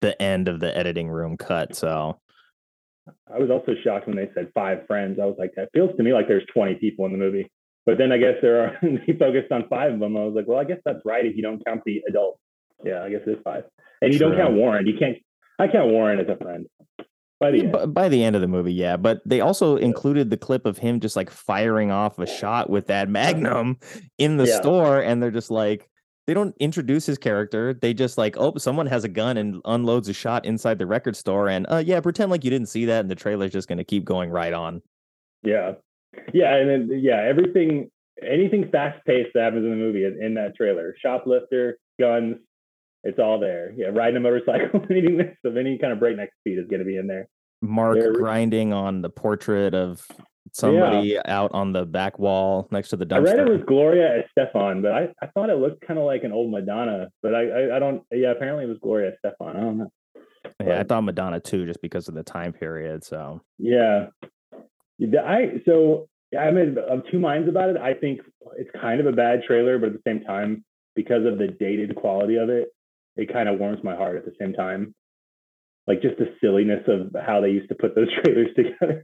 the end of the editing room cut. So I was also shocked when they said five friends. I was like, that feels to me like there's 20 people in the movie. But then I guess there are he focused on five of them. I was like, well, I guess that's right if you don't count the adults. Yeah, I guess it is five. And you don't count Warren. You can't I count Warren as a friend. By the Yeah, end. by the end of the movie, yeah. But they also included the clip of him just like firing off a shot with that magnum in the Yeah. store, and they're just like they don't introduce his character. They just like, oh, someone has a gun and unloads a shot inside the record store, and uh, yeah, pretend like you didn't see that, and the trailer's just gonna keep going right on. Yeah. Yeah. And then, yeah, everything, anything fast paced that happens in the movie is in that trailer. Shoplifter, guns, it's all there. Yeah. Riding a motorcycle, anything of any kind of breakneck speed is going to be in there. Mark They're- grinding on the portrait of somebody out on the back wall next to the I read it was Gloria Estefan, but I, I thought it looked kind of like an old Madonna, but I, I, I don't, yeah, apparently it was Gloria Estefan. I don't know. Yeah, I thought Madonna too, just because of the time period. So Yeah. I so I'm of two minds about it. I think it's kind of a bad trailer, but at the same time, because of the dated quality of it, it kind of warms my heart at the same time. Like just the silliness of how they used to put those trailers together.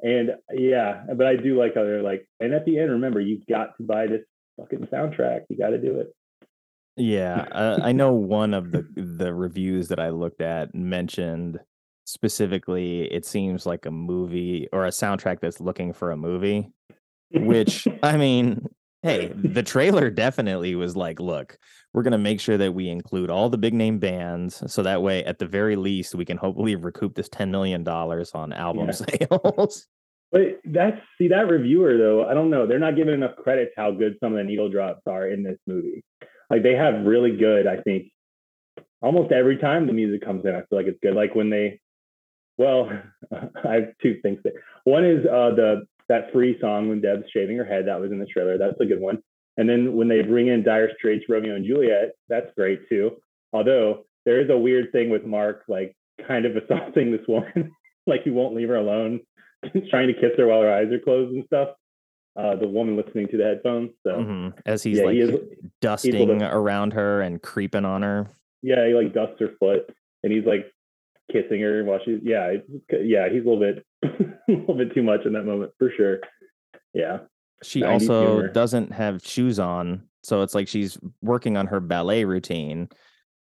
and yeah, but I do like how they're like, and at the end, remember, you've got to buy this fucking soundtrack. You got to do it. Yeah, uh, I know one of the the reviews that I looked at mentioned specifically it seems like a movie or a soundtrack that's looking for a movie, which I mean, hey, the trailer definitely was like, look, we're going to make sure that we include all the big name bands so that way at the very least we can hopefully recoup this 10 million dollars on album Yeah. sales. But that's see that reviewer though. I don't know. They're not giving enough credit to how good some of the needle drops are in this movie. Like they have really good. I think almost every time the music comes in, I feel like it's good. Like when they, well, I have two things there. One is uh, the that free song when Deb's shaving her head. That was in the trailer. That's a good one. And then when they bring in Dire Straits, Romeo and Juliet, that's great too. Although there is a weird thing with Mark, like kind of assaulting this woman, like he won't leave her alone, trying to kiss her while her eyes are closed and stuff. Uh, the woman listening to the headphones. So Mhm. As he's Yeah, like he is- dusting to- around her and creeping on her. yeah, he like dusts her foot and he's like kissing her while she's yeah, yeah, he's a little bit a little bit too much in that moment for sure. Yeah. She also humor. doesn't have shoes on, so it's like she's working on her ballet routine,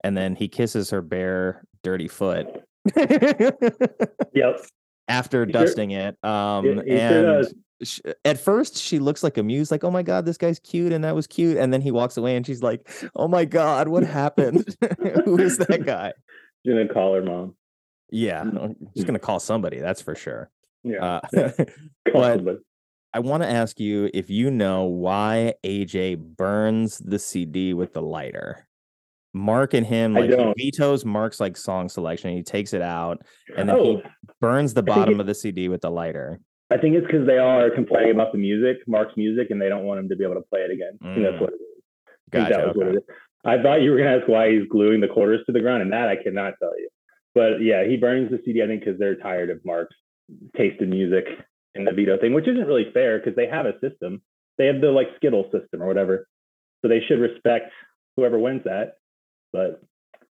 and then he kisses her bare, dirty foot Yep. after He sure- dusting it. Um, he and does. sh- at first she looks like amused, like, "Oh my god, this guy's cute," and that was cute. And then he walks away, and she's like, "Oh my god, what happened? Who is that guy?" She's gonna call her mom. Yeah, she's gonna call somebody. That's for sure. Yeah. Uh, but. I want to ask you if you know why AJ burns the CD with the lighter. Mark and him like he vetoes Mark's like song selection. He takes it out and then Oh. he burns the bottom of the CD with the lighter. I think it's because they all are complaining about the music, Mark's music, and they don't want him to be able to play it again. I think that's Mm. what it is. I Gotcha. what okay. it is. I thought you were gonna ask why he's gluing the quarters to the ground, and that I cannot tell you. But yeah, he burns the CD, I think, because they're tired of Mark's taste in music and the veto thing, which isn't really fair because they have a system. They have the like Skittle system or whatever. So they should respect whoever wins that. But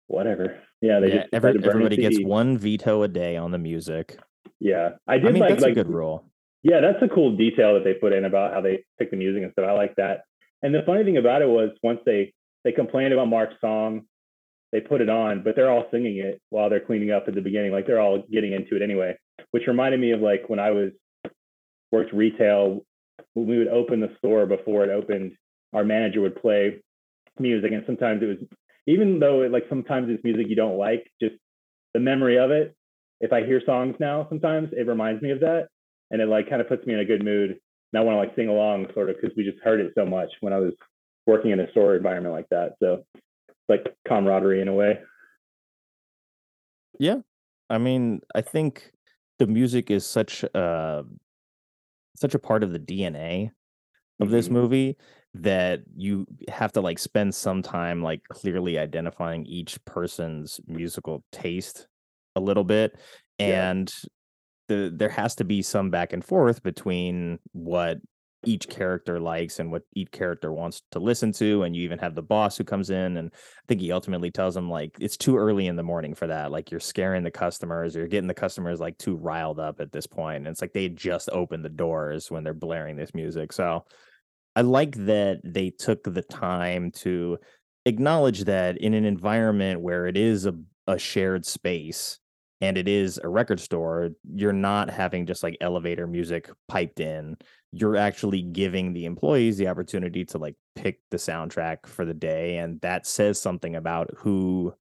whatever. Yeah, they Yeah, just every- to burn the everybody gets one veto a day on the music. Yeah, I I did mean, like that's like a good rule. yeah, that's a cool detail that they put in about how they pick the music and stuff. I like that. And the funny thing about it was once they they complained about Mark's song, they put it on, but they're all singing it while they're cleaning up at the beginning. Like they're all getting into it anyway, which reminded me of like when I was worked retail. When we would open the store before it opened, our manager would play music, and sometimes it was even though like sometimes it's music you don't like, just the memory of it. If I hear songs now, sometimes it reminds me of that, and it like kind of puts me in a good mood. And I want to like sing along, sort of, because we just heard it so much when I was working in a store environment like that. So, like camaraderie in a way. Yeah. I mean, I think the music is such a such a part of the DNA of this Mhm. movie that you have to like spend some time like clearly identifying each person's musical taste a little bit Yeah. and the there has to be some back and forth between what each character likes and what each character wants to listen to and you even have the boss who comes in and i think he ultimately tells them like it's too early in the morning for that like you're scaring the customers you're getting the customers like too riled up at this point and it's like they just opened the doors when they're blaring this music so i like that they took the time to acknowledge that in an environment where it is a, a shared space and it is a record store, you're not having just like elevator music piped in. You're actually giving the employees the opportunity to like pick the soundtrack for the day. And that says something about who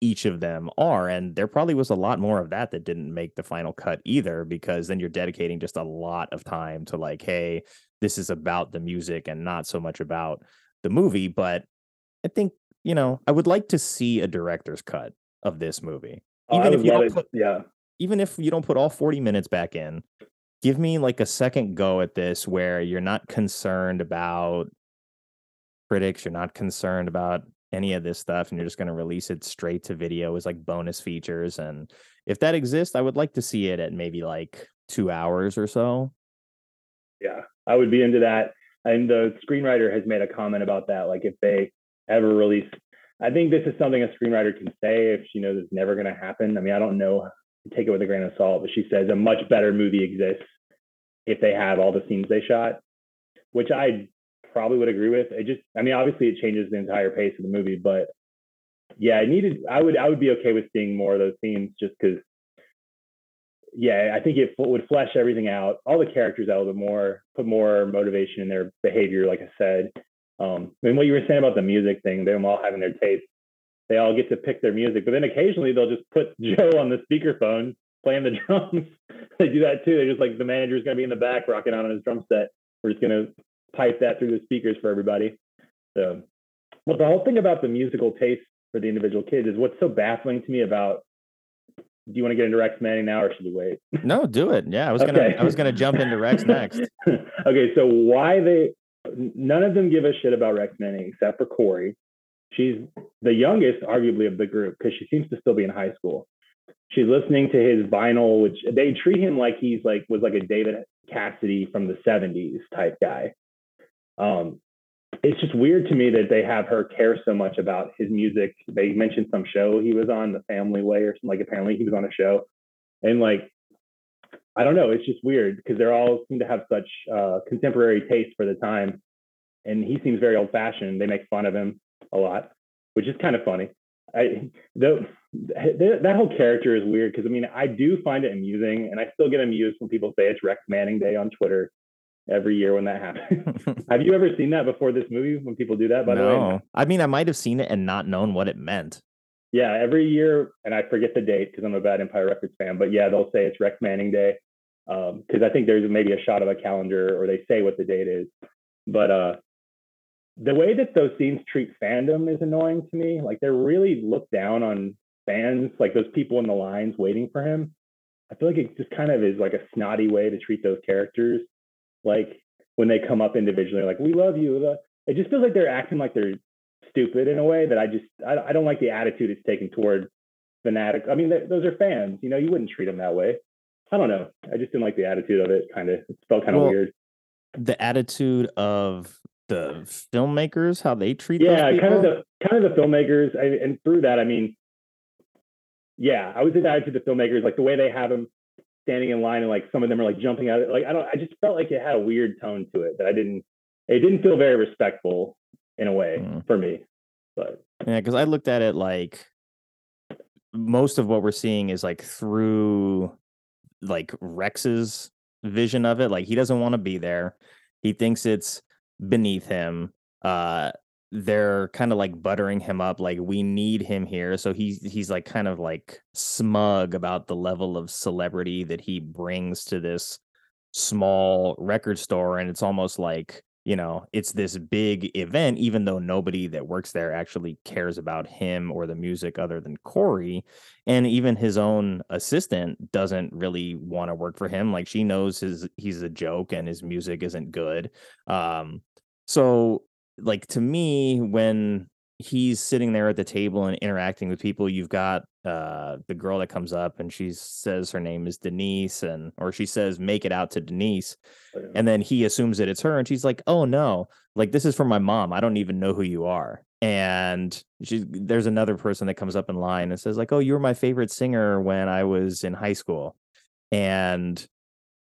each of them are. And there probably was a lot more of that that didn't make the final cut either, because then you're dedicating just a lot of time to like, hey, this is about the music and not so much about the movie. But I think, you know, I would like to see a director's cut of this movie Oh, even if you don't it. put yeah. even if you don't put all 40 minutes back in give me like a second go at this where you're not concerned about critics you're not concerned about any of this stuff and you're just going to release it straight to video as like bonus features and if that exists i would like to see it at maybe like two hours or so Yeah, I would be into that. And the screenwriter has made a comment about that. Like if they ever release, I think this is something a screenwriter can say if she knows it's never going to happen. I mean, I don't know, take it with a grain of salt, but she says a much better movie exists if they have all the scenes they shot, which I probably would agree with. It just, I mean, obviously it changes the entire pace of the movie, but yeah, I needed, I would, I would be okay with seeing more of those scenes just because yeah, I think it would flesh everything out, all the characters out a little bit more, put more motivation in their behavior, like I said. Um, and what you were saying about the music thing, them all having their taste, they all get to pick their music, but then occasionally they'll just put Joe on the speakerphone playing the drums. they do that too. They're just like the manager's gonna be in the back rocking out on his drum set. We're just gonna pipe that through the speakers for everybody. So, well, the whole thing about the musical taste for the individual kids is what's so baffling to me about do you want to get into Rex Manning now, or should we wait? no do it yeah i was gonna i was gonna jump into rex next okay, so why they? None of them give a shit about Rex Manning except for Corey. She's the youngest, arguably, of the group because she seems to still be in high school. She's listening to his vinyl, which they treat him like he's like was like a David Cassidy from the '70s type guy. Um, it's just weird to me that they have her care so much about his music. They mentioned some show he was on, The Family Way, or something. Like apparently he was on a show, and like I don't know, it's just weird because they're all seem to have such uh, contemporary taste for the time, and he seems very old fashioned. They make fun of him a lot, which is kind of funny. I the, the that whole character is weird because I mean I do find it amusing, and I still get amused when people say it's Rex Manning Day on Twitter every year when that happens. have you ever seen that before this movie when people do that? By the way, no i mean i might have seen it and not known what it meant yeah, every year, and I forget the date because I'm a bad Empire Records fan, but yeah, they'll say it's Rex Manning Day because I think there's maybe a shot of a calendar or they say what the date is. But uh, the way that those scenes treat fandom is annoying to me. Like they're really look down on fans, like those people in the lines waiting for him. I feel like it just kind of is like a snotty way to treat those characters. Like when they come up individually, like we love you. It just feels like they're acting like they're stupid in a way that I just I, I don't like the attitude it's taken toward fanatic. I mean, th- those are fans. You know, you wouldn't treat them that way. I don't know. I just didn't like the attitude of it. Kind of, it felt kind of Well, weird. the attitude of the filmmakers how they treat Yeah, kind of the kind of the filmmakers, I, and through that, I mean, yeah, I was attitude of the filmmakers, like the way they have them standing in line, and like some of them are like jumping out. Like I don't, I just felt like it had a weird tone to it that I didn't. It didn't feel very respectful in a way Mm. for me. But Yeah, because I looked at it like most of what we're seeing is like through like Rex's vision of it. Like he doesn't want to be there. He thinks it's beneath him. Uh they're kind of like buttering him up like we need him here so he's he's like kind of like smug about the level of celebrity that he brings to this small record store and it's almost like you know it's this big event even though nobody that works there actually cares about him or the music other than corey and even his own assistant doesn't really want to work for him like she knows his he's a joke and his music isn't good um so like to me when he's sitting there at the table and interacting with people you've got uh the girl that comes up and she says her name is denise and or she says make it out to denise and then he assumes that it's her and she's like oh no like this is from my mom i don't even know who you are and she there's another person that comes up in line and says like oh you were my favorite singer when i was in high school and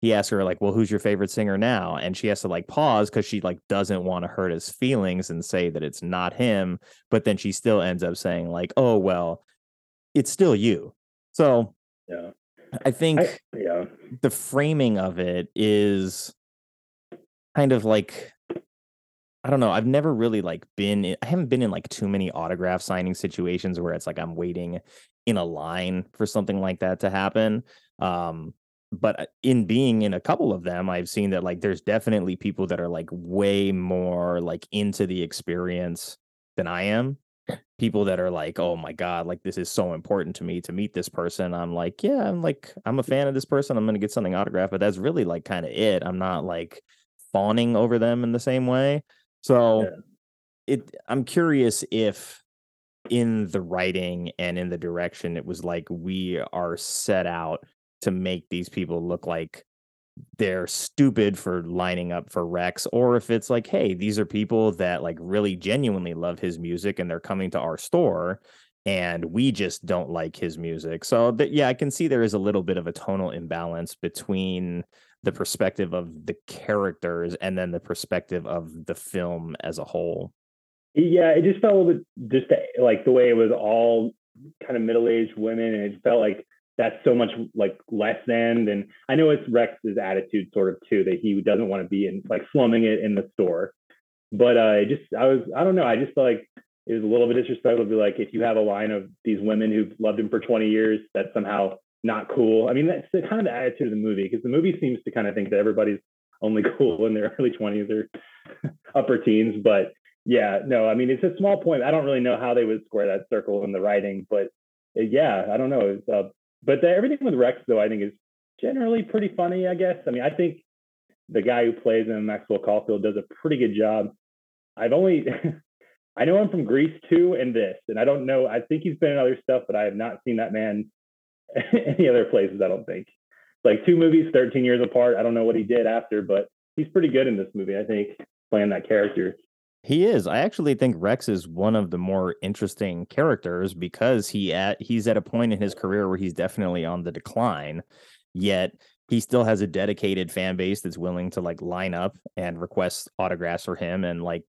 he asks her like well who's your favorite singer now and she has to like pause because she like doesn't want to hurt his feelings and say that it's not him but then she still ends up saying like oh well it's still you so yeah i think I, yeah the framing of it is kind of like I don't know. I've never really like been in, I haven't been in like too many autograph signing situations where it's like I'm waiting in a line for something like that to happen. Um but uh, in being in a couple of them, I've seen that like there's definitely people that are like way more like into the experience than I am. People that are like, oh my God, like this is so important to me to meet this person. I'm like, yeah, I'm like, I'm a fan of this person. I'm gonna get something autographed, but that's really like kind of it. I'm not like fawning over them in the same way. So Yeah. it I'm curious if in the writing and in the direction it was like we are set out to make these people look like they're stupid for lining up for Rex or if it's like hey these are people that like really genuinely love his music and they're coming to our store and we just don't like his music. So yeah, I can see there is a little bit of a tonal imbalance between the perspective of the characters and then the perspective of the film as a whole. Yeah, it just felt a little bit just uh, like the way it was all kind of middle-aged women, and it felt like that's so much like less than. And I know it's Rex's attitude sort of too that he doesn't want to be in like slumming it in the store. But uh, it just I was I don't know I just like it was a little bit disrespectful to be like if you have a line of these women who've loved him for 20 years that's somehow not cool. I mean that's the kind of the attitude of the movie because the movie seems to kind of think that everybody's only cool in their early 20s or upper teens. But yeah, no, I mean it's a small point. I don't really know how they would square that circle in the writing, but uh, yeah, I don't know. It's, uh, but the, everything with Rex though, I think is generally pretty funny. I guess. I mean, I think the guy who plays him, Maxwell Caulfield, does a pretty good job. I've only I know him from Grease 2 and this, and I don't know. I think he's been in other stuff, but I have not seen that man any other places. I don't think. Like two movies, 13 years apart. I don't know what he did after, but he's pretty good in this movie. I think playing that character. He is. I actually think Rex is one of the more interesting characters because he at he's at a point in his career where he's definitely on the decline, yet he still has a dedicated fan base that's willing to like line up and request autographs for him and like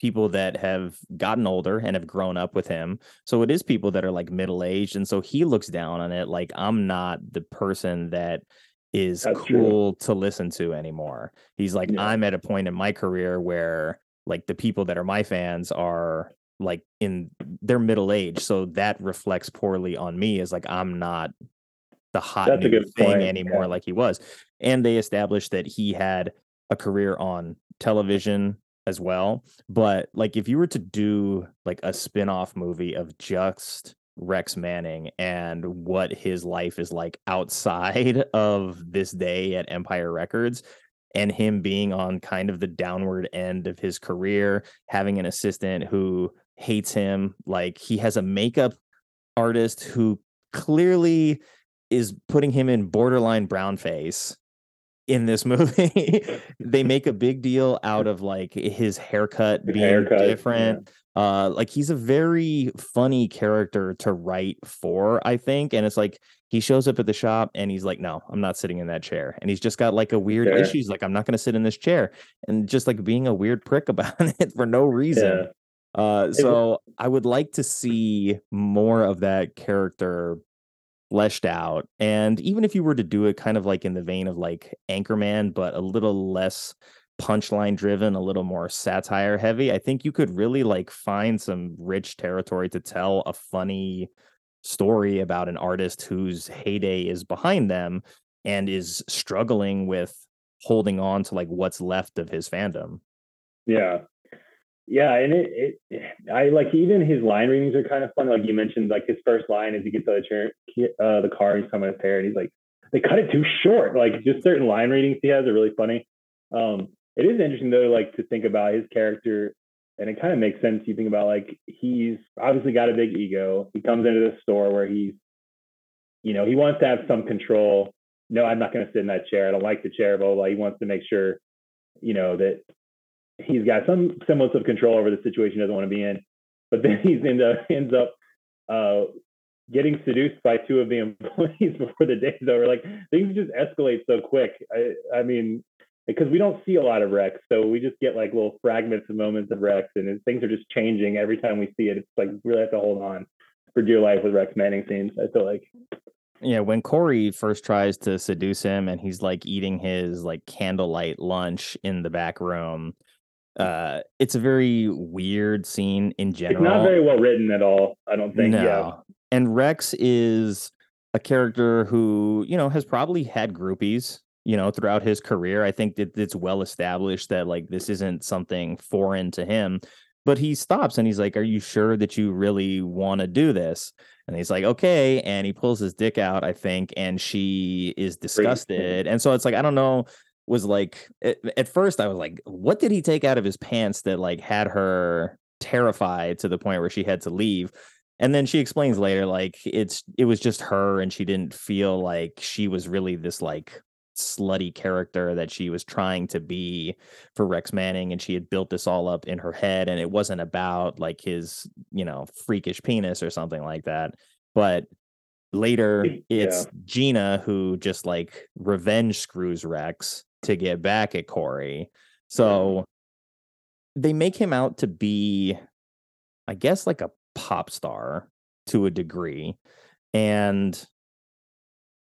people that have gotten older and have grown up with him. So it is people that are like middle aged. And so he looks down on it like I'm not the person that is That's true. cool to listen to anymore. He's like, Yeah. I'm at a point in my career where like the people that are my fans are like in they're middle age. So that reflects poorly on me as like I'm not the hot That's new thing point, anymore yeah. like he was. And they established that he had a career on television as well. But like if you were to do like a spin-off movie of just Rex Manning and what his life is like outside of this day at Empire Records and him being on kind of the downward end of his career, having an assistant who hates him, like he has a makeup artist who clearly is putting him in borderline brown face in this movie. they make a big deal out of like his haircut being haircut, yeah. Uh like he's a very funny character to write for, I think. And it's like he shows up at the shop and he's like, No, I'm not sitting in that chair. And he's just got like a weird Sure. issue. He's like, I'm not gonna sit in this chair. And just like being a weird prick about it for no reason. Uh, so I would like to see more of that character fleshed out. And even if you were to do it kind of like in the vein of like Anchorman, but a little less punchline driven, a little more satire heavy, I think you could really like find some rich territory to tell a funny story about an artist whose heyday is behind them and is struggling with holding on to like what's left of his fandom. Yeah. Yeah, and it, it, I like even his line readings are kind of fun. Like you mentioned, like his first line as he gets out of the uh, the car, he's coming his hair, and he's like, they cut it too short. Like just certain line readings he has are really funny. Um, it is interesting though, like to think about his character, and it kind of makes sense. You think about like he's obviously got a big ego. He comes into the store where he's, you know, he wants to have some control. No, I'm not going to sit in that chair. I don't like the chair. Blah, blah blah. He wants to make sure, you know, that he's got some semblance of control over the situation he doesn't want to be in. But then he's end up, ends up uh, getting seduced by two of the employees before the day's over. Like things just escalate so quick. I, I mean, because we don't see a lot of Rex, so we just get like little fragments of moments of Rex, and things are just changing every time we see it. It's like really have to hold on for dear life with Rex Manning scenes. I feel like. Yeah, when Corey first tries to seduce him, and he's like eating his like candlelight lunch in the back room, uh, it's a very weird scene in general. It's not very well written at all. I don't think. No. Yeah. And Rex is a character who you know has probably had groupies you know throughout his career i think that it's well established that like this isn't something foreign to him but he stops and he's like are you sure that you really want to do this? And he's like okay and he pulls his dick out i think and she is disgusted and so it's like i don't know was like at, at first i was like what did he take out of his pants that like had her terrified to the point where she had to leave? And then she explains later like it's it was just her and she didn't feel like she was really this like slutty character that she was trying to be for Rex Manning and she had built this all up in her head and it wasn't about like his, you know, freakish penis or something like that. But later it's yeah. Gina who just like revenge screws Rex to get back at Corey. So yeah. they make him out to be I guess like a pop star to a degree and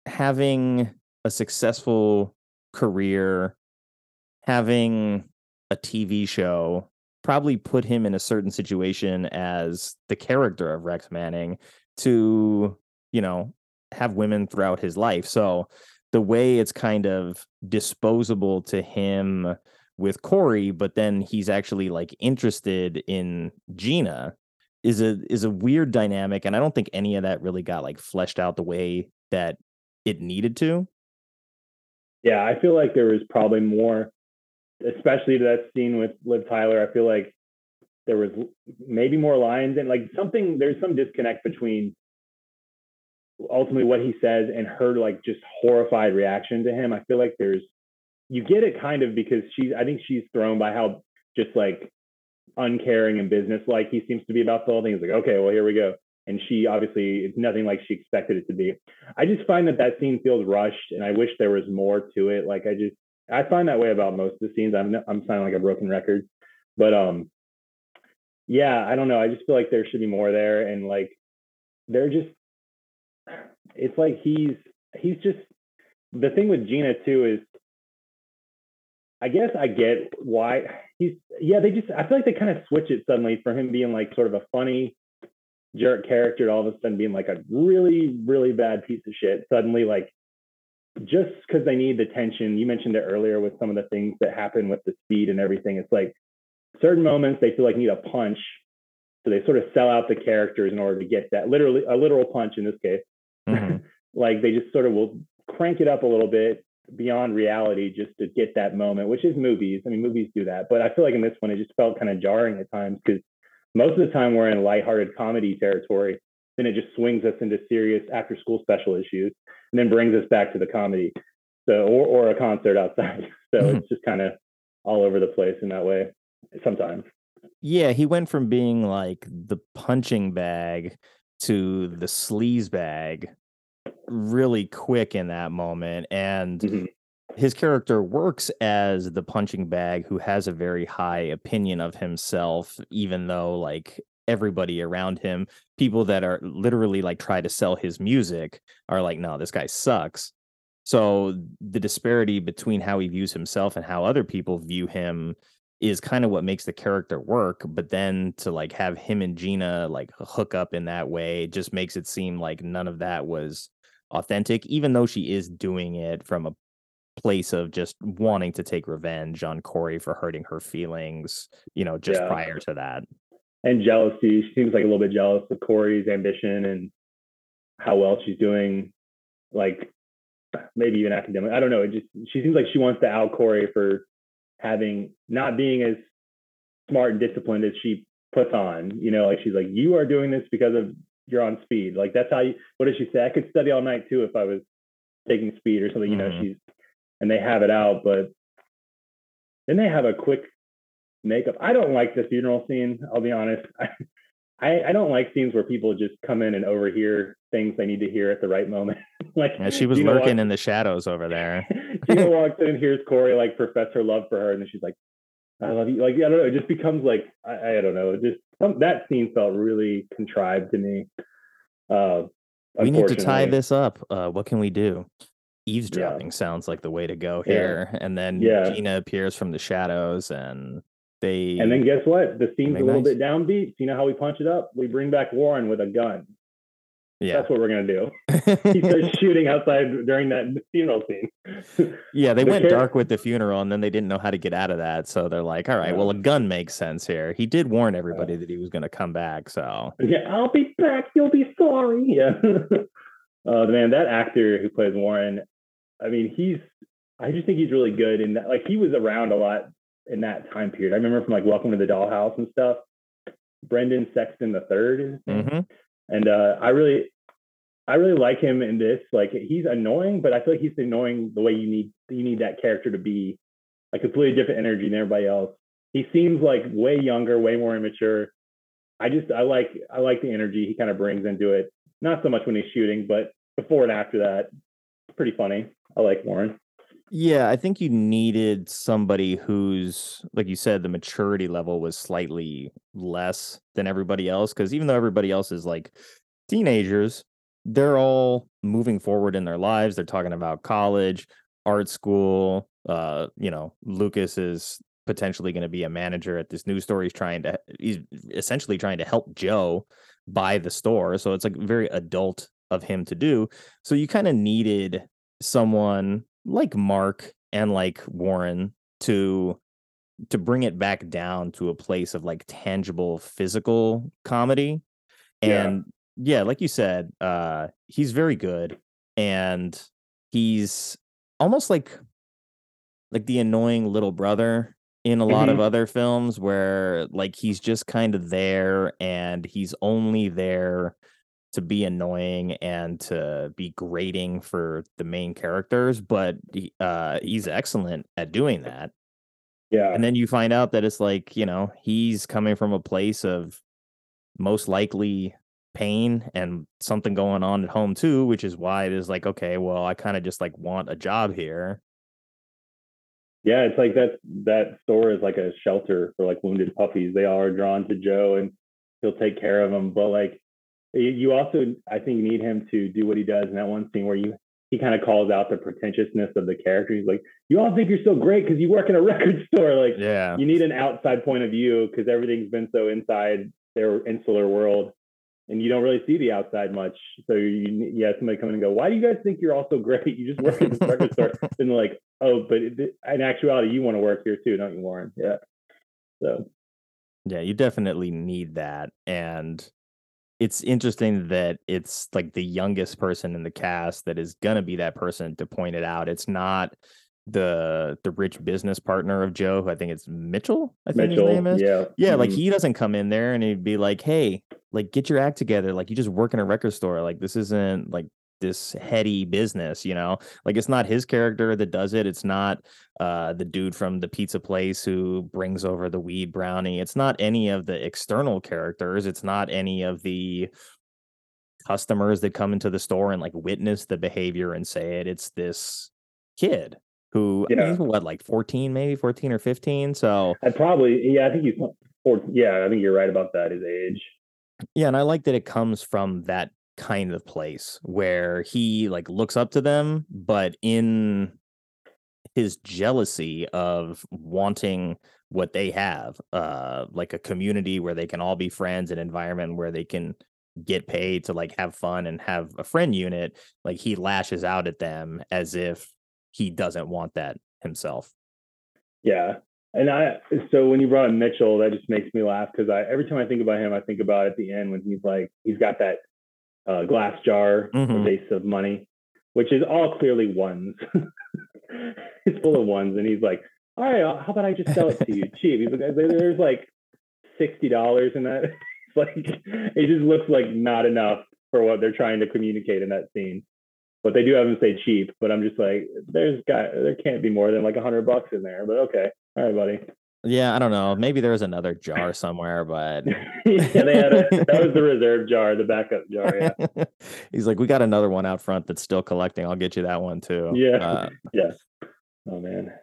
having a successful career, having a TV show probably put him in a certain situation as the character of Rex Manning to, you know, have women throughout his life. So the way it's kind of disposable to him with Corey, but then he's actually like interested in Gina is a is a weird dynamic and I don't think any of that really got like fleshed out the way that it needed to. Yeah, I feel like there was probably more, especially that scene with Liv Tyler. I feel like there was maybe more lines and like something. There's some disconnect between ultimately what he says and her like just horrified reaction to him. I feel like there's you get it kind of because she's I think she's thrown by how just like uncaring and business like he seems to be about the whole thing. He's like, okay, well here we go and she obviously it's nothing like she expected it to be. I just find that that scene feels rushed, and I wish there was more to it. Like I just I find that way about most of the scenes. I'm I'm sounding like a broken record, but um, yeah, I don't know. I just feel like there should be more there, and like they're just it's like he's he's just the thing with Gina too is I guess I get why he's yeah they just I feel like they kind of switch it suddenly for him being like sort of a funny jerk character to all of a sudden being like a really, really bad piece of shit. Suddenly, like, just because they need the tension, you mentioned it earlier with some of the things that happen with the speed and everything. It's like certain moments they feel like need a punch. So they sort of sell out the characters in order to get that literally a literal punch in this case. Mm-hmm. like they just sort of will crank it up a little bit beyond reality just to get that moment, which is movies. I mean, movies do that. But I feel like in this one, it just felt kind of jarring at times because most of the time we're in lighthearted comedy territory. Then it just swings us into serious after school special issues and then brings us back to the comedy. So, or, or a concert outside. So mm-hmm. it's just kind of all over the place in that way sometimes. Yeah, he went from being like the punching bag to the sleaze bag really quick in that moment. And mm-hmm his character works as the punching bag who has a very high opinion of himself, even though like everybody around him, people that are literally like try to sell his music are like, no, this guy sucks. So the disparity between how he views himself and how other people view him is kind of what makes the character work. But then to like have him and Gina like hook up in that way just makes it seem like none of that was authentic, even though she is doing it from a place of just wanting to take revenge on Corey for hurting her feelings, you know, just Yeah. prior to that. and jealousy. She seems like a little bit jealous of Corey's ambition and how well she's doing. Like maybe even academic. I don't know. It just she seems like she wants to out Corey for having not being as smart and disciplined as she puts on. You know, like she's like, you are doing this because of you're on speed. Like that's how you. What does she say? I could study all night too if I was taking speed or something. You know, Mhm. she's and they have it out, but then they have a quick makeup. I don't like the funeral scene. I'll be honest. I, I, I don't like scenes where people just come in and overhear things they need to hear at the right moment. like Yeah, she was Gina lurking walks- in the shadows over there. Gina walks in and hears Corey like profess her love for her, and then she's like, "I love you." Like I don't know. It just becomes like I, I don't know. It just some, that scene felt really contrived to me. Uh, we need to tie this up. Uh, what can we do? Eavesdropping sounds like the way to go Yeah. here. And then Yeah. Gina appears from the shadows and they And then guess what? The scene's a little nice. bit downbeat. You know how we punch it up? We bring back Warren with a gun. yeah. That's what we're gonna do. he starts shooting outside during that funeral scene. Yeah, they The went dark with the funeral and then they didn't know how to get out of that. So they're like, all right, well, a gun makes sense here. He did warn everybody that he was going to come back. So Yeah, I'll be back. You'll be sorry. Yeah. uh, man, that actor who plays Warren, I mean, he's. I just think he's really good in that. Like he was around a lot in that time period. I remember from like Welcome to the Dollhouse and stuff. Brendan Sexton the third is his name. mhm. and uh, I really, I really like him in this. Like he's annoying, but I feel like he's annoying the way you need you need that character to be, like completely different energy than everybody else. He seems like way younger, way more immature. I just I like I like the energy he kind of brings into it. Not so much when he's shooting, but before and after that, pretty funny. I like Warren. Yeah, I think you needed somebody who's, like you said, the maturity level was slightly less than everybody else. Because even though everybody else is like teenagers, they're all moving forward in their lives. They're talking about college, art school. Uh, you know, Lucas is potentially going to be a manager at this news store. He's trying to, he's essentially trying to help Joe buy the store. So it's like very adult of him to do. So you kind of needed someone like Mark and like Warren to to bring it back down to a place of like tangible physical comedy. And yeah, like you said, uh he's very good and he's almost like like the annoying little brother in a lot of Mhm. other films where like he's just kind of there and he's only there to be annoying and to be grating for the main characters but he- uh he's excellent at doing that Yeah. and then you find out that it's like you know he's coming from a place of most likely pain and something going on at home too which is why it is like okay well i kind of just like want a job here Yeah, it's like that that store is like a shelter for like wounded puppies. They all are drawn to Joe and he'll take care of them. But like you- also I think need him to do what he does in that one scene where you he kind of calls out the pretentiousness of the character. He's like, You all think you're so great because you work in a record store. Like yeah you need an outside point of view because everything's been so inside their insular world and you don't really see the outside much. So you, have somebody come in and go, why do you guys think you're all so great? You just work in this record store. And like, oh, but in actuality, you want to work here too, don't you, Warren? Yeah. So Yeah, you definitely need that. And it's interesting that it's like the youngest person in the cast that is gonna be that person to point it out. It's not the the rich business partner of Joe, who I think it's Mitchell, I think Mitchell, his name is. yeah. Yeah, like Mhm. he doesn't come in there and he'd be like, Hey, like get your act together. Like you just work in a record store. Like this isn't like this heady business, you know? Like it's not his character that does it. It's not uh the dude from the pizza place who brings over the weed brownie. It's not any of the external characters. It's not any of the customers that come into the store and like witness the behavior and say it. It's this kid who I mean, he's what like 14 maybe 14 or 15 so I probably, yeah, I think he's, four, yeah, I think you're right about that, his age. yeah and i like that it comes from that kind of place where he like looks up to them, but in his jealousy of wanting what they have, uh, like a community where they can all be friends, an environment where they can get paid to like have fun and have a friend unit, like he lashes out at them as if he doesn't want that himself. Yeah. And I, so when you brought up Mitchell, that just makes me laugh because I, every time I think about him, I think about at the end when he's like, he's got that uh, glass jar, Mhm. a vase of money, which is all clearly ones. it's full of ones. And he's like, all right, uh, how about I just sell it to you cheap? He's like, there's like $60 in that. It's like, it just looks like not enough for what they're trying to communicate in that scene. But they do have him say cheap, but I'm just like, there's got, there can't be more than like a hundred bucks in there, but okay. All right, buddy. Yeah, I don't know. Maybe there was another jar somewhere, but yeah, they had a, that was the reserve jar, the backup jar. Yeah. he's like, we got another one out front that's still collecting. I'll get you that one too. Yeah. Uh, yeah. Oh man.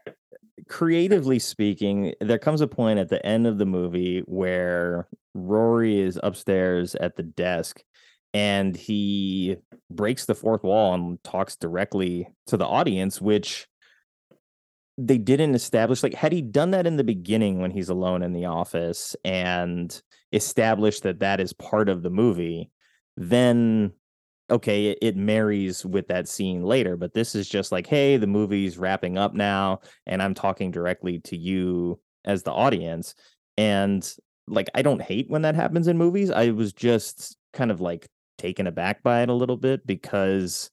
creatively speaking, there comes a point at the end of the movie where Rory is upstairs at the desk and he breaks the fourth wall and talks directly to the audience, which they didn't establish. Like, had he done that in the beginning when he's alone in the office and established that that is part of the movie, then okay, it, it marries with that scene later. But this is just like, hey, the movie's wrapping up now, and I'm talking directly to you as the audience. And like, I don't hate when that happens in movies. I was just kind of like taken aback by it a little bit because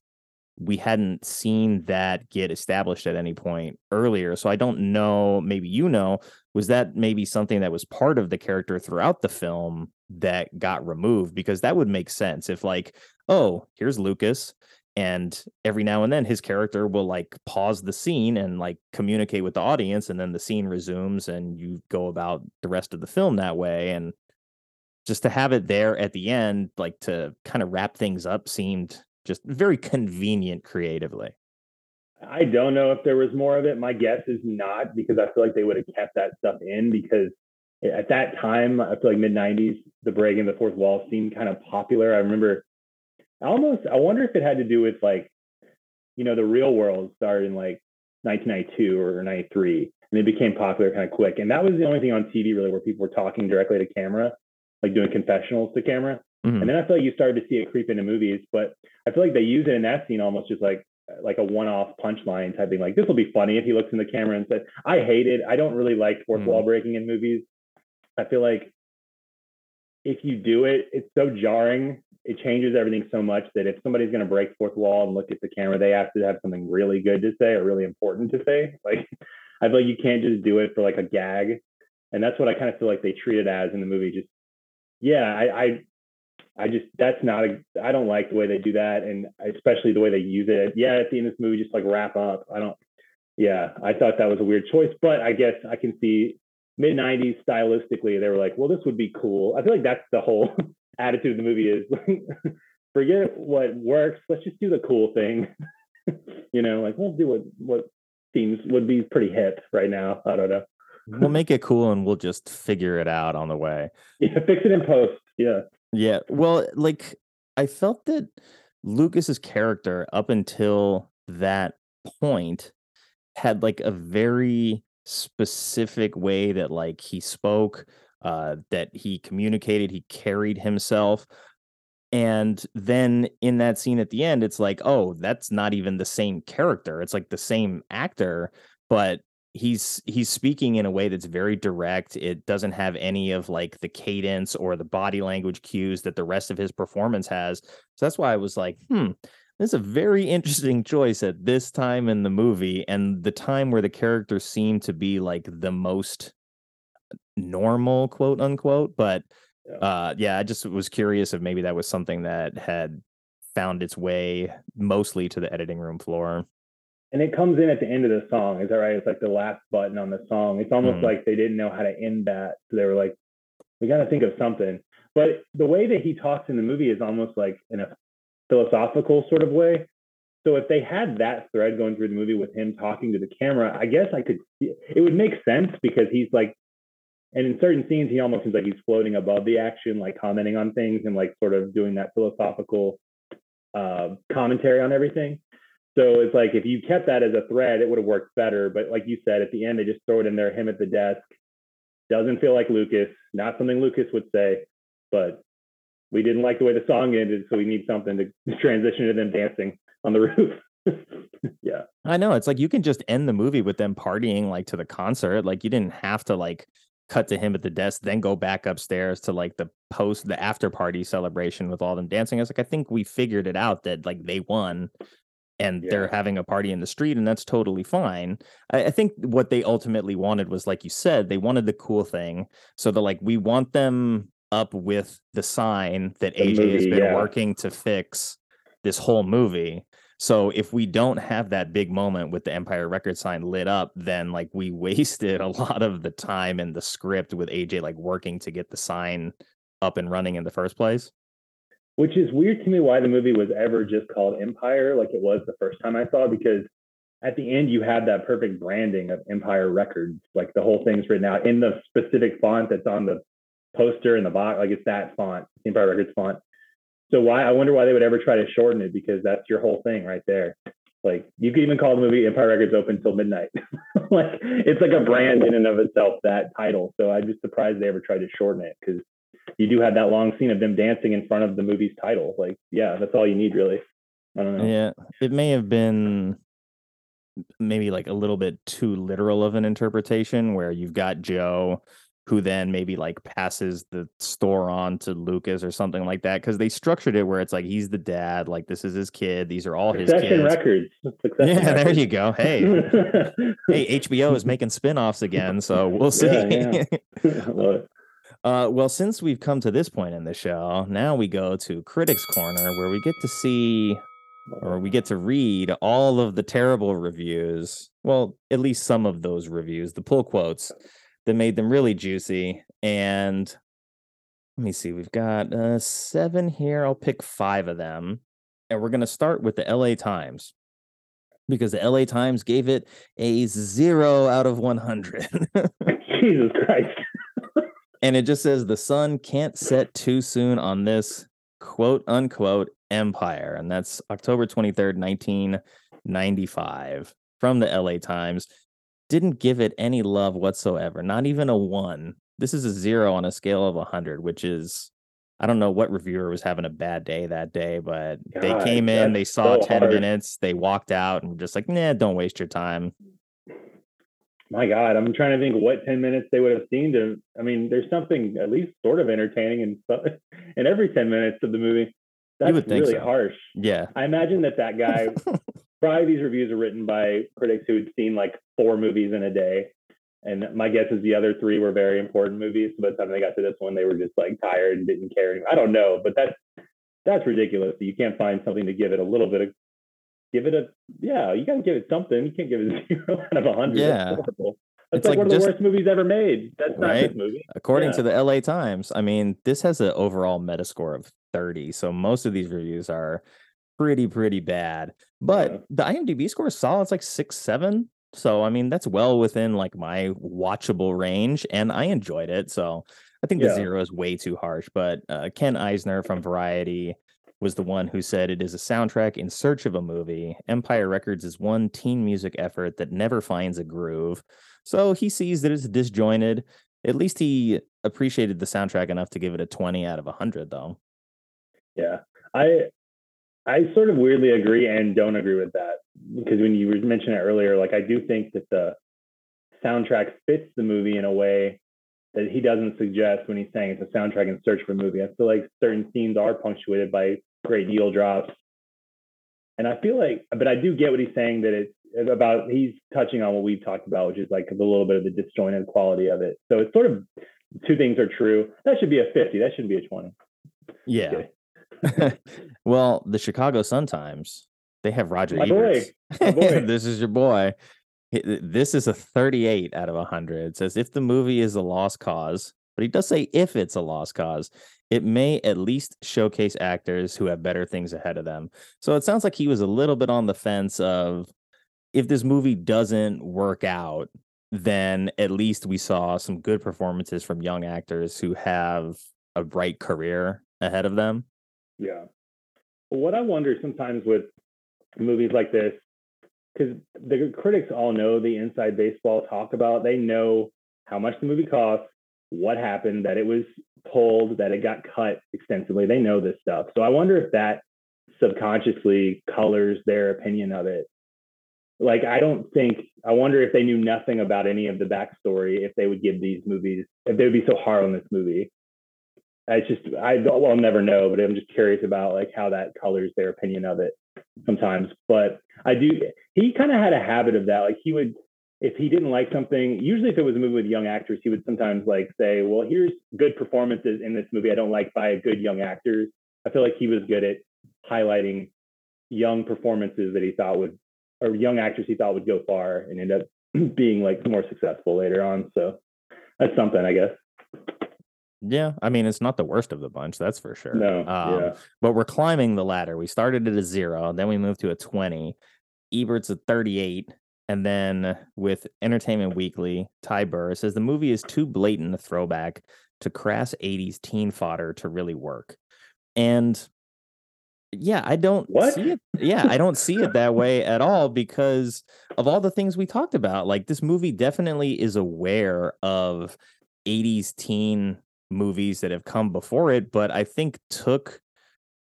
we hadn't seen that get established at any point earlier. So I don't know, maybe you know, was that maybe something that was part of the character throughout the film that got removed? Because that would make sense if, like, oh, here's Lucas. And every now and then his character will like pause the scene and like communicate with the audience, and then the scene resumes and you go about the rest of the film that way. And just to have it there at the end, like to kind of wrap things up, seemed just very convenient creatively. I don't know if there was more of it. My guess is not because I feel like they would have kept that stuff in because at that time, I feel like mid 90s, the breaking the fourth wall seemed kind of popular. I remember almost, I wonder if it had to do with like, you know, the real world started in like 1992 or 93 and it became popular kind of quick. And that was the only thing on TV really where people were talking directly to camera, like doing confessionals to camera. Mhm. And then I feel like you started to see it creep into movies, but I feel like they use it in that scene almost just like like a one-off punchline type thing. Like this will be funny if he looks in the camera and says, "I hate it. I don't really like 4th Mhm. wall breaking in movies." I feel like if you do it, it's so jarring. It changes everything so much that if somebody's going to break fourth wall and look at the camera, they have to have something really good to say or really important to say. Like I feel like you can't just do it for like a gag, and that's what I kind of feel like they treat it as in the movie. Just yeah, I, I I just that's not a I don't like the way they do that, and especially the way they use it. Yeah, at the end of this movie, just like wrap up. I don't. Yeah, I thought that was a weird choice, but I guess I can see mid '90s stylistically. They were like, well, this would be cool. I feel like that's the whole attitude of the movie is forget what works. Let's just do the cool thing. you know, like we'll do what what seems would be pretty hip right now. I don't know. We'll make it cool and we'll just figure it out on the way. Yeah, fix it in post. Yeah. Yeah. Well, like I felt that Lucas's character up until that point had like a very specific way that like he spoke, uh that he communicated, he carried himself. And then in that scene at the end, it's like, oh, that's not even the same character. It's like the same actor, but he's he's speaking in a way that's very direct. It doesn't have any of like the cadence or the body language cues that the rest of his performance has. So that's why I was like, hmm, this is a very interesting choice at this time in the movie and the time where the characters seem to be like the most normal, quote unquote. But uh yeah, I just was curious if maybe that was something that had found its way mostly to the editing room floor. And it comes in at the end of the song. Is that right? It's like the last button on the song. It's almost Mhm. like they didn't know how to end that, so they were like, "We got to think of something." But the way that he talks in the movie is almost like in a philosophical sort of way. So if they had that thread going through the movie with him talking to the camera, I guess I could. See, it would make sense because he's like, and in certain scenes, he almost seems like he's floating above the action, like commenting on things and like sort of doing that philosophical uh, commentary on everything. So it's like if you kept that as a thread, it would have worked better. But like you said, at the end they just throw it in there, him at the desk. Doesn't feel like Lucas. Not something Lucas would say, but we didn't like the way the song ended, so we need something to transition to them dancing on the roof. yeah. I know. It's like you can just end the movie with them partying like to the concert. Like you didn't have to like cut to him at the desk, then go back upstairs to like the post the after party celebration with all them dancing. I was like, I think we figured it out that like they won and Yeah. they're having a party in the street, and that's totally fine. I, I think what they ultimately wanted was, like you said, they wanted the cool thing. So they're like, we want them up with the sign that The AJ has been yeah. working to fix this whole movie. So if we don't have that big moment with the Empire record sign lit up, then like we wasted a lot of the time in the script with AJ like working to get the sign up and running in the first place. Which is weird to me why the movie was ever just called Empire, like it was the first time I saw, it, because at the end you have that perfect branding of Empire Records. Like the whole thing's written out in the specific font that's on the poster in the box. Like it's that font, Empire Records font. So why I wonder why they would ever try to shorten it because that's your whole thing right there. Like you could even call the movie Empire Records open till midnight. like it's like a brand in and of itself, that title. So I'm just surprised they ever tried to shorten it because you do have that long scene of them dancing in front of the movie's title. Like, yeah, that's all you need really. I don't know. Yeah, it may have been maybe like a little bit too literal of an interpretation where you've got Joe who then maybe like passes the store on to Lucas or something like that because they structured it where it's like he's the dad, like this is his kid, these are all his Succession kids. Records. Succession Yeah, there you go. Hey, hey, HBO is making spin-offs again, so we'll see. Yeah, yeah. Uh, well, since we've come to this point in the show, now we go to Critics Corner, where we get to see or we get to read all of the terrible reviews. Well, at least some of those reviews, the pull quotes that made them really juicy. And let me see, we've got uh, seven here. I'll pick five of them. And we're going to start with the LA Times because the LA Times gave it a zero out of 100. Jesus Christ. And it just says the sun can't set too soon on this quote unquote empire. And that's October 23rd, 1995 from the LA Times. Didn't give it any love whatsoever, not even a one. This is a zero on a scale of 100, which is, I don't know what reviewer was having a bad day that day, but they came in, they saw so 10 hard. minutes, they walked out and just like, nah, don't waste your time. My God, I'm trying to think what 10 minutes they would have seen to. I mean, there's something at least sort of entertaining in, in every 10 minutes of the movie. That's really so. harsh. Yeah. I imagine that that guy, probably these reviews are written by critics who had seen like four movies in a day. And my guess is the other three were very important movies. So by the time they got to this one, they were just like tired and didn't care. I don't know, but that's that's ridiculous. You can't find something to give it a little bit of, give it a, yeah, you got to give it something. You can't give it a zero out of a hundred. Yeah. That's It's like, like one of the worst movies ever made. That's not Right? this movie. According Yeah. to the LA Times, I mean, this has an overall Metascore of 30. So most of these reviews are pretty, pretty bad. But Yeah. the IMDb score is solid. It's like six, seven. So I mean, that's well within like my watchable range, and I enjoyed it. So I think the Yeah. zero is way too harsh. But uh, Ken Eisner from Variety was the one who said it is a soundtrack in search of a movie. Empire Records is one teen music effort that never finds a groove. So he sees that it's disjointed. At least he appreciated the soundtrack enough to give it a 20 out of 100, though. Yeah, I I sort of weirdly agree and don't agree with that because when you mentioned it earlier, like I do think that the soundtrack fits the movie in a way that he doesn't suggest when he's saying it's a soundtrack in search for a movie. I feel like certain scenes are punctuated by great needle drops, and I feel like, but I do get what he's saying that it's about. He's touching on what we've talked about, which is like a little bit of the disjointed quality of it. So it's sort of two things are true. That should be a fifty. That shouldn't be a twenty. Yeah. well, the Chicago Sun Times, they have Roger My boy. My boy. this is your boy. This is a 38 out of 100. It says if the movie is a lost cause, but he does say if it's a lost cause, it may at least showcase actors who have better things ahead of them. So it sounds like he was a little bit on the fence of if this movie doesn't work out, then at least we saw some good performances from young actors who have a bright career ahead of them. Yeah. what I wonder sometimes with movies like this, because the critics all know the inside baseball talk about, they know how much the movie costs, what happened, that it was pulled, that it got cut extensively. They know this stuff. So I wonder if that subconsciously colors their opinion of it. Like, I don't think, I wonder if they knew nothing about any of the backstory, if they would give these movies, if they would be so hard on this movie. I just, I don't, I'll never know, but I'm just curious about like how that colors their opinion of it sometimes. But I do, he kind of had a habit of that. Like, he would, if he didn't like something, usually if it was a movie with young actors, he would sometimes like say, well, here's good performances in this movie I don't like by a good young actors. I feel like he was good at highlighting young performances that he thought would, or young actors he thought would go far and end up being like more successful later on. So that's something, I guess. Yeah, I mean it's not the worst of the bunch, that's for sure. No, um, yeah. but we're climbing the ladder. We started at a zero, then we moved to a twenty. Ebert's a thirty-eight, and then with Entertainment Weekly, Ty Burr says the movie is too blatant a throwback to crass '80s teen fodder to really work. And yeah, I don't What? see it. Yeah, I don't see it that way at all because of all the things we talked about. Like this movie definitely is aware of 80s teen movies that have come before it, but I think took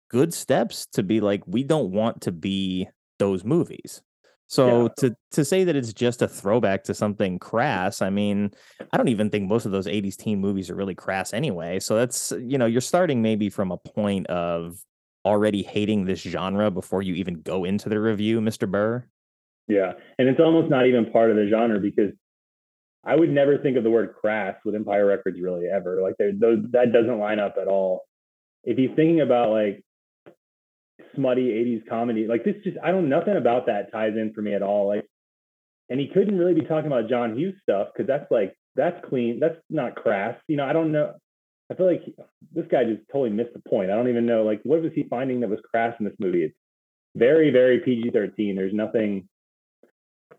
good steps to be like, we don't want to be those movies. So Yeah. to to say that it's just a throwback to something crass, I mean, I don't even think most of those 80s teen movies are really crass anyway. So that's you know, you're starting maybe from a point of already hating this genre before you even go into the review, Mr. Burr. Yeah, and it's almost not even part of the genre because I would never think of the word crass with Empire Records really ever. Like those that doesn't line up at all. If he's thinking about like smutty '80s comedy, like this, just I don't nothing about that ties in for me at all. Like, and he couldn't really be talking about John Hughes stuff because that's like that's clean. That's not crass. You know, I don't know. I feel like this guy just totally missed the point. I don't even know. Like, what was he finding that was crass in this movie? It's very, very PG-13. There's nothing.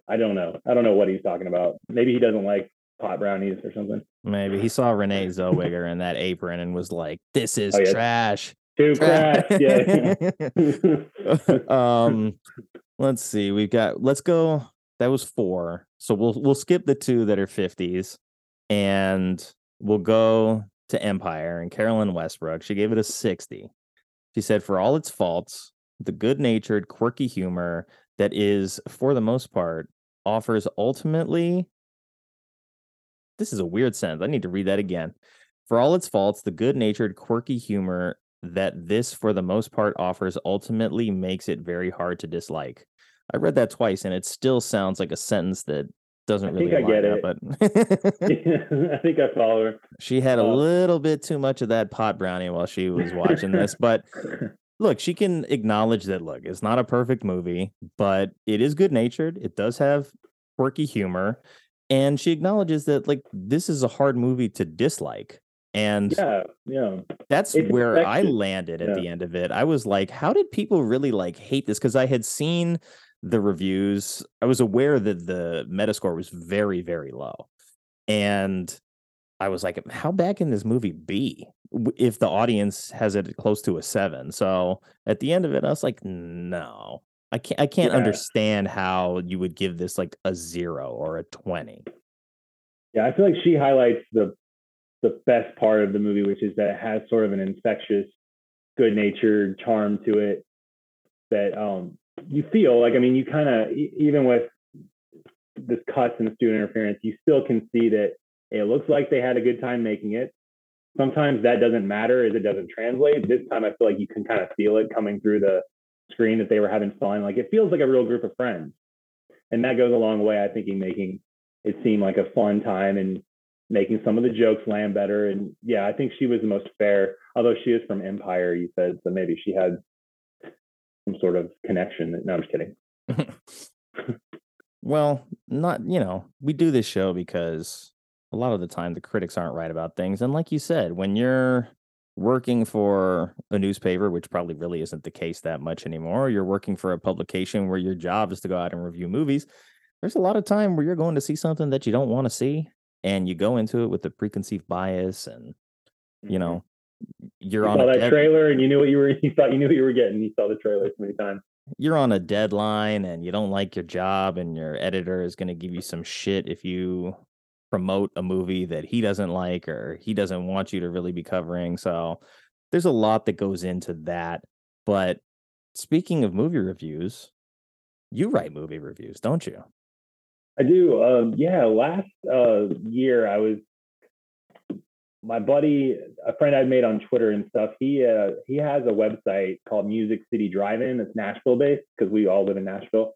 I don't know. I don't know what he's talking about. Maybe he doesn't like pot brownies or something. Maybe he saw Renee Zellweger in that apron and was like, "This is Oh, yeah. trash." Too crass. Yeah. um, let's see. We've got. Let's go. That was four. So we'll we'll skip the two that are fifties, and we'll go to Empire and Caroline Westbrook. She gave it a sixty. She said, "For all its faults, the good-natured, quirky humor that is, for the most part, offers ultimately." This is a weird sentence. I need to read that again. For all its faults, the good natured, quirky humor that this, for the most part, offers ultimately makes it very hard to dislike. I read that twice and it still sounds like a sentence that doesn't I really think I get it. but I think I follow her. she had a Uh, little bit too much of that pot brownie while she was watching this. But look, she can acknowledge that look, it's not a perfect movie, but it is good natured. It does have quirky humor. And she acknowledges that like this is a hard movie to dislike. And Yeah, yeah. that's It's where I landed at Yeah. the end of it. I was like, how did people really like hate this? Because I had seen the reviews. I was aware that the Metascore was very, very low. And I was like, how bad can this movie be if the audience has it close to a seven? So at the end of it, I was like, no, I can't I can't Yeah. understand how you would give this like a zero or a 20. Yeah, I feel like she highlights the the best part of the movie, which is that it has sort of an infectious, good-natured charm to it that um you feel like. I mean, you kind of even with this cuts and student interference, you still can see that it looks like they had a good time making it. Sometimes that doesn't matter as it doesn't translate. This time, I feel like you can kind of feel it coming through the screen that they were having fun. Like it feels like a real group of friends, and that goes a long way. I think in making it seem like a fun time and making some of the jokes land better. And yeah, I think she was the most fair, although she is from Empire, you said, so maybe she had some sort of connection. No, I'm just kidding. Well, not, you know, we do this show because a lot of the time the critics aren't right about things. And like you said, when you're working for a newspaper, which probably really isn't the case that much anymore, you're working for a publication where your job is to go out and review movies. There's a lot of time where you're going to see something that you don't want to see and you go into it with a preconceived bias and you mm-hmm. know you're you on saw a that dead- trailer and you knew what you were. You thought you knew what you were getting. You saw the trailer so many times. you're on a deadline and you don't like your job and your editor is going to give you some shit if you promote a movie that he doesn't like or he doesn't want you to really be covering so there's a lot that goes into that but speaking of movie reviews you write movie reviews don't you I do. Um, yeah, last uh, year I was my buddy, a friend I'd made on Twitter and stuff. He uh, he has a website called Music City Drive-In. It's Nashville based because we all live in Nashville.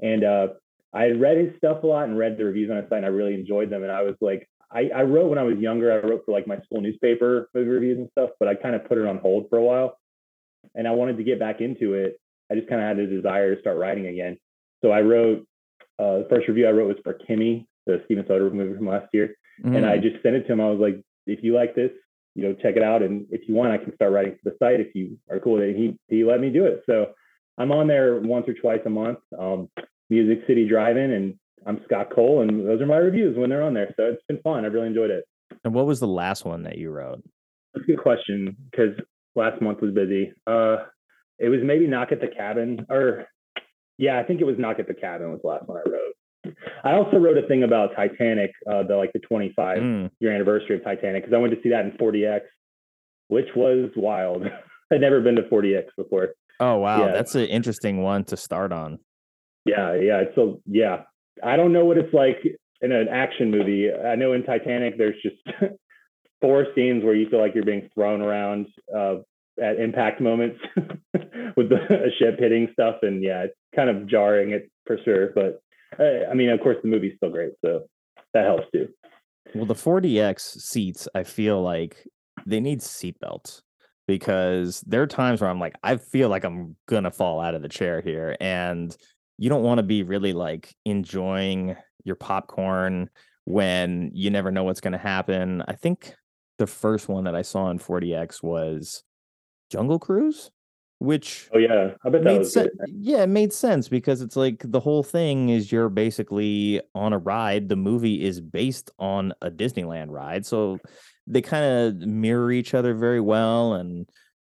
And uh, I had read his stuff a lot and read the reviews on his site. and I really enjoyed them. And I was like, I, I wrote when I was younger. I wrote for like my school newspaper movie reviews and stuff, but I kind of put it on hold for a while. And I wanted to get back into it. I just kind of had a desire to start writing again. So I wrote uh, the first review I wrote was for Kimi, the Steven Soderbergh movie from last year, and I Mm. just sent it to him. I was like, if you like this, you know, check it out, and if you want, I can start writing for the site. If you are cool with it, he he let me do it. So I'm on there once or twice a month. Um, Music City Drive-In, and I'm Scott Cole, and those are my reviews when they're on there. So it's been fun. I've really enjoyed it. and what was the last one that you wrote That's a good question because last month was busy. Uh, it was maybe Knock at the Cabin, or yeah, I think it was Knock at the Cabin was the last one I wrote. I also wrote a thing about Titanic, uh, the like the 25 Mm. year anniversary of Titanic, because I went to see that in 4DX, which was wild. I'd never been to 4DX before. oh wow Yeah. that's an interesting one to start on Yeah, yeah. It's so yeah. I don't know what it's like in an action movie. I know in Titanic there's just four scenes where you feel like you're being thrown around uh, at impact moments with the ship hitting stuff, and yeah, it's kind of jarring it for sure. But uh, I mean, of course, the movie's still great, so that helps too. Well, the 4DX seats, I feel like they need seatbelts because there are times where I'm like, I feel like I'm gonna fall out of the chair here. And you don't want to be really like enjoying your popcorn when you never know what's gonna happen. I think the first one that I saw in 4DX was Jungle Cruise, which Oh yeah, I bet that made was sen- yeah, it made sense because it's like the whole thing is you're basically on a ride. The movie is based on a Disneyland ride. So they kind of mirror each other very well and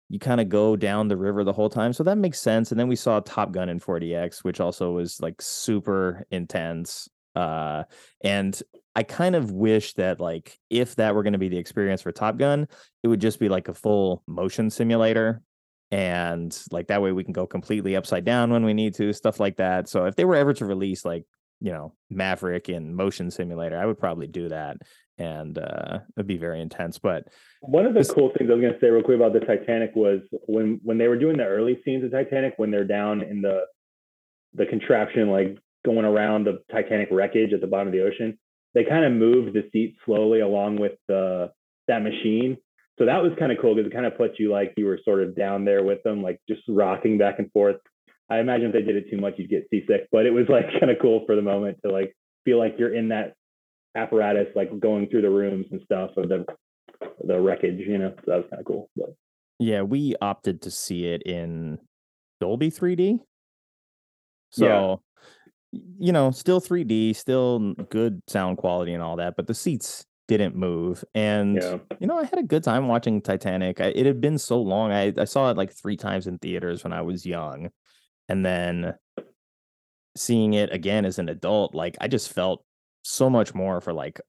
you kind of go down the river the whole time. So that makes sense. And then we saw Top Gun in 4DX, which also was like super intense. Uh and I kind of wish that like if that were going to be the experience for Top Gun, it would just be like a full motion simulator and like that way we can go completely upside down when we need to stuff like that so if they were ever to release like you know maverick in motion simulator i would probably do that and uh it'd be very intense but One of the This- cool things I was going to say real quick about the Titanic was when when they were doing the early scenes of Titanic, when they're down in the the contraption, like going around the Titanic wreckage at the bottom of the ocean, they kind of moved the seat slowly along with the that machine. So that was kind of cool because it kind of puts you like you were sort of down there with them, like just rocking back and forth. I imagine if they did it too much, you'd get seasick, but it was like kind of cool for the moment to like feel like you're in that apparatus, like going through the rooms and stuff of the the wreckage, you know. So that was kind of cool. But yeah we opted to see it in dolby 3d so Yeah. you know still 3d still good sound quality and all that but the seats didn't move and yeah, you know, I had a good time watching Titanic. I, it had been so long. I, I saw it like three times in theaters when I was young. And then seeing it again as an adult, like I just felt so much more for like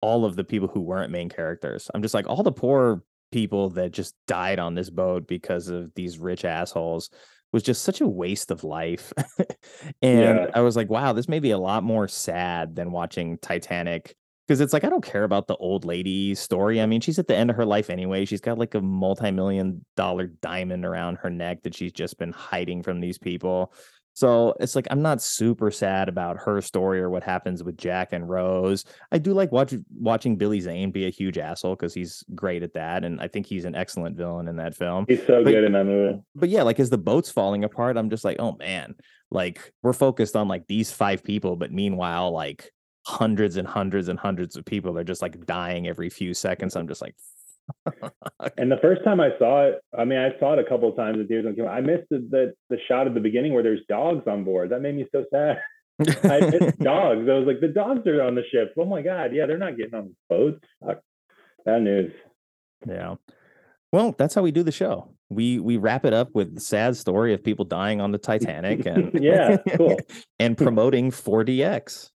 all of the people who weren't main characters. I'm just like all the poor people that just died on this boat because of these rich assholes was just such a waste of life. and Yeah. I was like, wow, this may be a lot more sad than watching Titanic because it's like I don't care about the old lady story. I mean, she's at the end of her life anyway. She's got like a multi-million dollar diamond around her neck that she's just been hiding from these people. So it's like I'm not super sad about her story or what happens with Jack and Rose. I do like watch, watching Billy Zane be a huge asshole because he's great at that, and I think he's an excellent villain in that film. he's so But- good in that movie. But yeah, like as the boat's falling apart, I'm just like, oh man, like we're focused on like these five people, but meanwhile, like hundreds and hundreds and hundreds of people are just like dying every few seconds. I'm just like, And the first time I saw it, I mean, I saw it a couple of times in theaters. when it came out. I missed the, the the shot at the beginning where there's dogs on board. That made me so sad. I missed dogs. I was like, the dogs are on the ship. Oh my god, yeah, they're not getting on boats. Fuck. Bad news. yeah. Well, that's how we do the show. We we wrap it up with the sad story of people dying on the Titanic and yeah, cool. and promoting 4DX.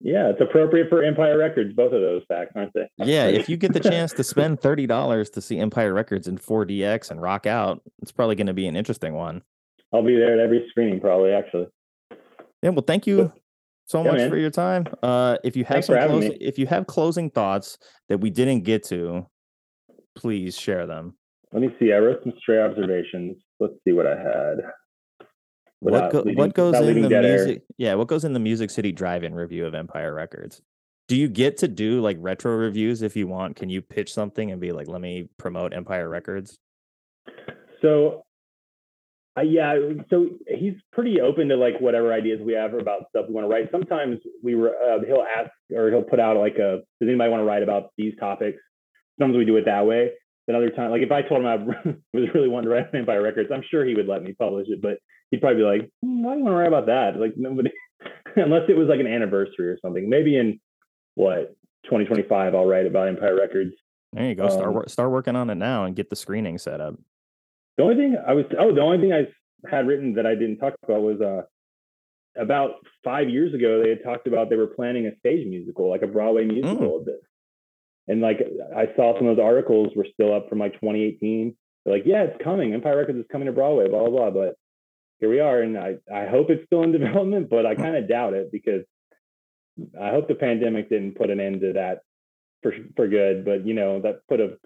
Yeah, it's appropriate for Empire Records, both of those facts, aren't they? Yeah, if you get the chance to spend thirty dollars to see Empire Records in 4DX and rock out, it's probably going to be an interesting one. I'll be there at every screening, probably. Actually. Yeah. Well, thank you so Yeah, much man. for your time. Uh, if you have Thanks some closing, if you have closing thoughts that we didn't get to, please share them. Let me see. I wrote some stray observations. Let's see what I had. What go, leaving- what goes in the dead air. music? Yeah, what goes in the Music City Drive-In review of Empire Records? Do you get to do like retro reviews if you want? Can you pitch something and be like, "Let me promote Empire Records"? So, uh, yeah, so he's pretty open to like whatever ideas we have about stuff we want to write. Sometimes we were, uh, he'll ask or he'll put out like a, does anybody want to write about these topics? Sometimes we do it that way. Then other time, like if I told him I was really wanting to write Empire Records, I'm sure he would let me publish it, but he'd probably be like, "Hmm, why do you want to write about that? Like nobody, unless it was like an anniversary or something. Maybe in what 2025, I'll write about Empire Records. There you go. Start Um, wor- start working on it now and get the screening set up. The only thing I was oh, the only thing I had written that I didn't talk about was uh about five years ago they had talked about they were planning a stage musical, like a Broadway musical of this. And like I saw some of those articles were still up from like 2018. They're like, yeah, it's coming. Empire Records is coming to Broadway, blah blah blah. But here we are, and I I hope it's still in development, but I kind of doubt it because I hope the pandemic didn't put an end to that for for good. But you know that put a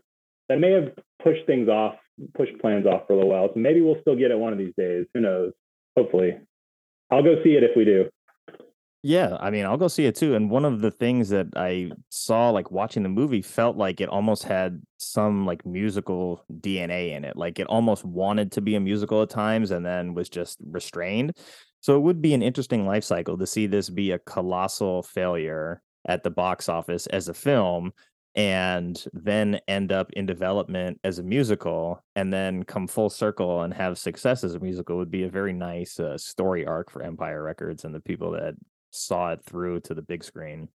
that may have pushed things off, pushed plans off for a little while. So maybe we'll still get it one of these days. Who knows? Hopefully, I'll go see it if we do. Yeah, I mean, I'll go see it too. And one of the things that I saw, like watching the movie, felt like it almost had some like musical DNA in it. Like it almost wanted to be a musical at times and then was just restrained. So it would be an interesting life cycle to see this be a colossal failure at the box office as a film and then end up in development as a musical and then come full circle and have success as a musical would be a very nice uh, story arc for Empire Records and the people that saw it through to the big screen.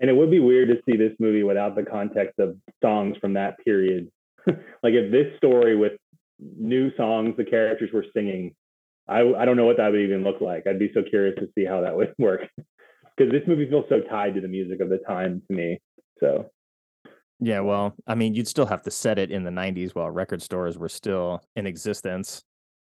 And it would be weird to see this movie without the context of songs from that period. like if this story with new songs the characters were singing, I I don't know what that would even look like. I'd be so curious to see how that would work. Because this movie feels so tied to the music of the time to me. So Yeah, well, I mean, you'd still have to set it in the 90s while record stores were still in existence.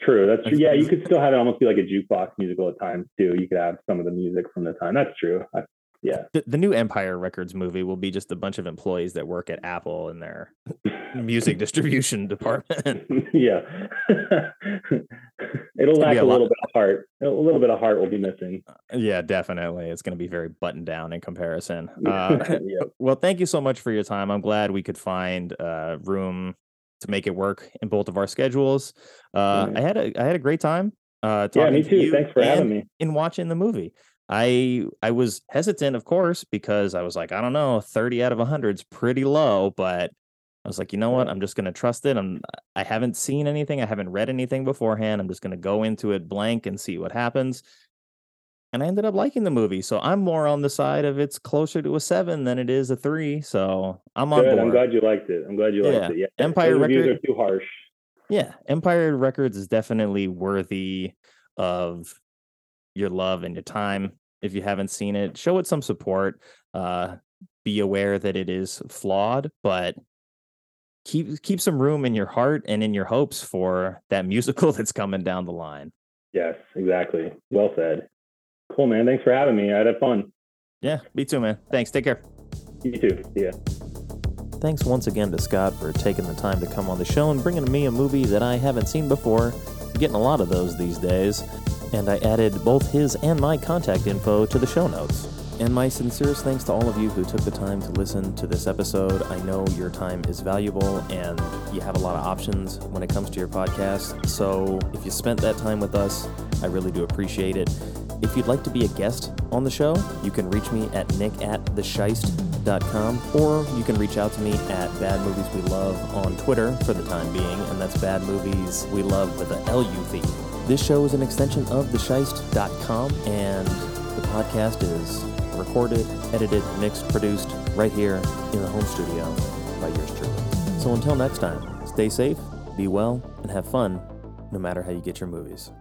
True. That's true. Yeah, you could still have it almost be like a jukebox musical at times too. You could have some of the music from the time. That's true. I, yeah. The, the new Empire Records movie will be just a bunch of employees that work at Apple in their music distribution department. yeah. It'll lack a, a little bit of heart. A little bit of heart will be missing. yeah, definitely. It's going to be very buttoned down in comparison. Uh. Well, thank you so much for your time. I'm glad we could find uh, room to make it work in both of our schedules. Uh, Mhm. I had a I had a great time. Uh, Yeah, me to too. you Thanks for having me. In watching the movie, I I was hesitant, of course, because I was like, I don't know, 30 out of 100 is pretty low, but I was like, you know what? I'm just gonna trust it. I'm I haven't seen anything, I haven't read anything beforehand. I'm just gonna go into it blank and see what happens. And I ended up liking the movie, so I'm more on the side of it's closer to a seven than it is a three. So I'm on Good. board. I'm glad you liked it. I'm glad you liked it. Yeah. Empire Those reviews are too harsh. Yeah, Empire Records is definitely worthy of your love and your time. If you haven't seen it, show it some support. Uh, be aware that it is flawed, but keep keep some room in your heart and in your hopes for that musical that's coming down the line. Yes, exactly. Well said. Cool, man. Thanks for having me. I had fun. Yeah, me too, man. Thanks. Take care. You too. See ya. Thanks once again to Scott for taking the time to come on the show and bringing me a movie that I haven't seen before. I'm getting a lot of those these days. And I added both his and my contact info to the show notes. And my sincerest thanks to all of you who took the time to listen to this episode. I know your time is valuable and you have a lot of options when it comes to your podcast. So if you spent that time with us, I really do appreciate it. If you'd like to be a guest on the show, you can reach me at nick at thesheist.com or you can reach out to me at Bad Movies We Love on Twitter for the time being, and that's Bad Movies We Love with a L-U-V. This show is an extension of thesheist.com, and the podcast is recorded, edited, mixed, produced right here in the home studio by yours truly. So until next time, Stay safe, be well, and have fun no matter how you get your movies.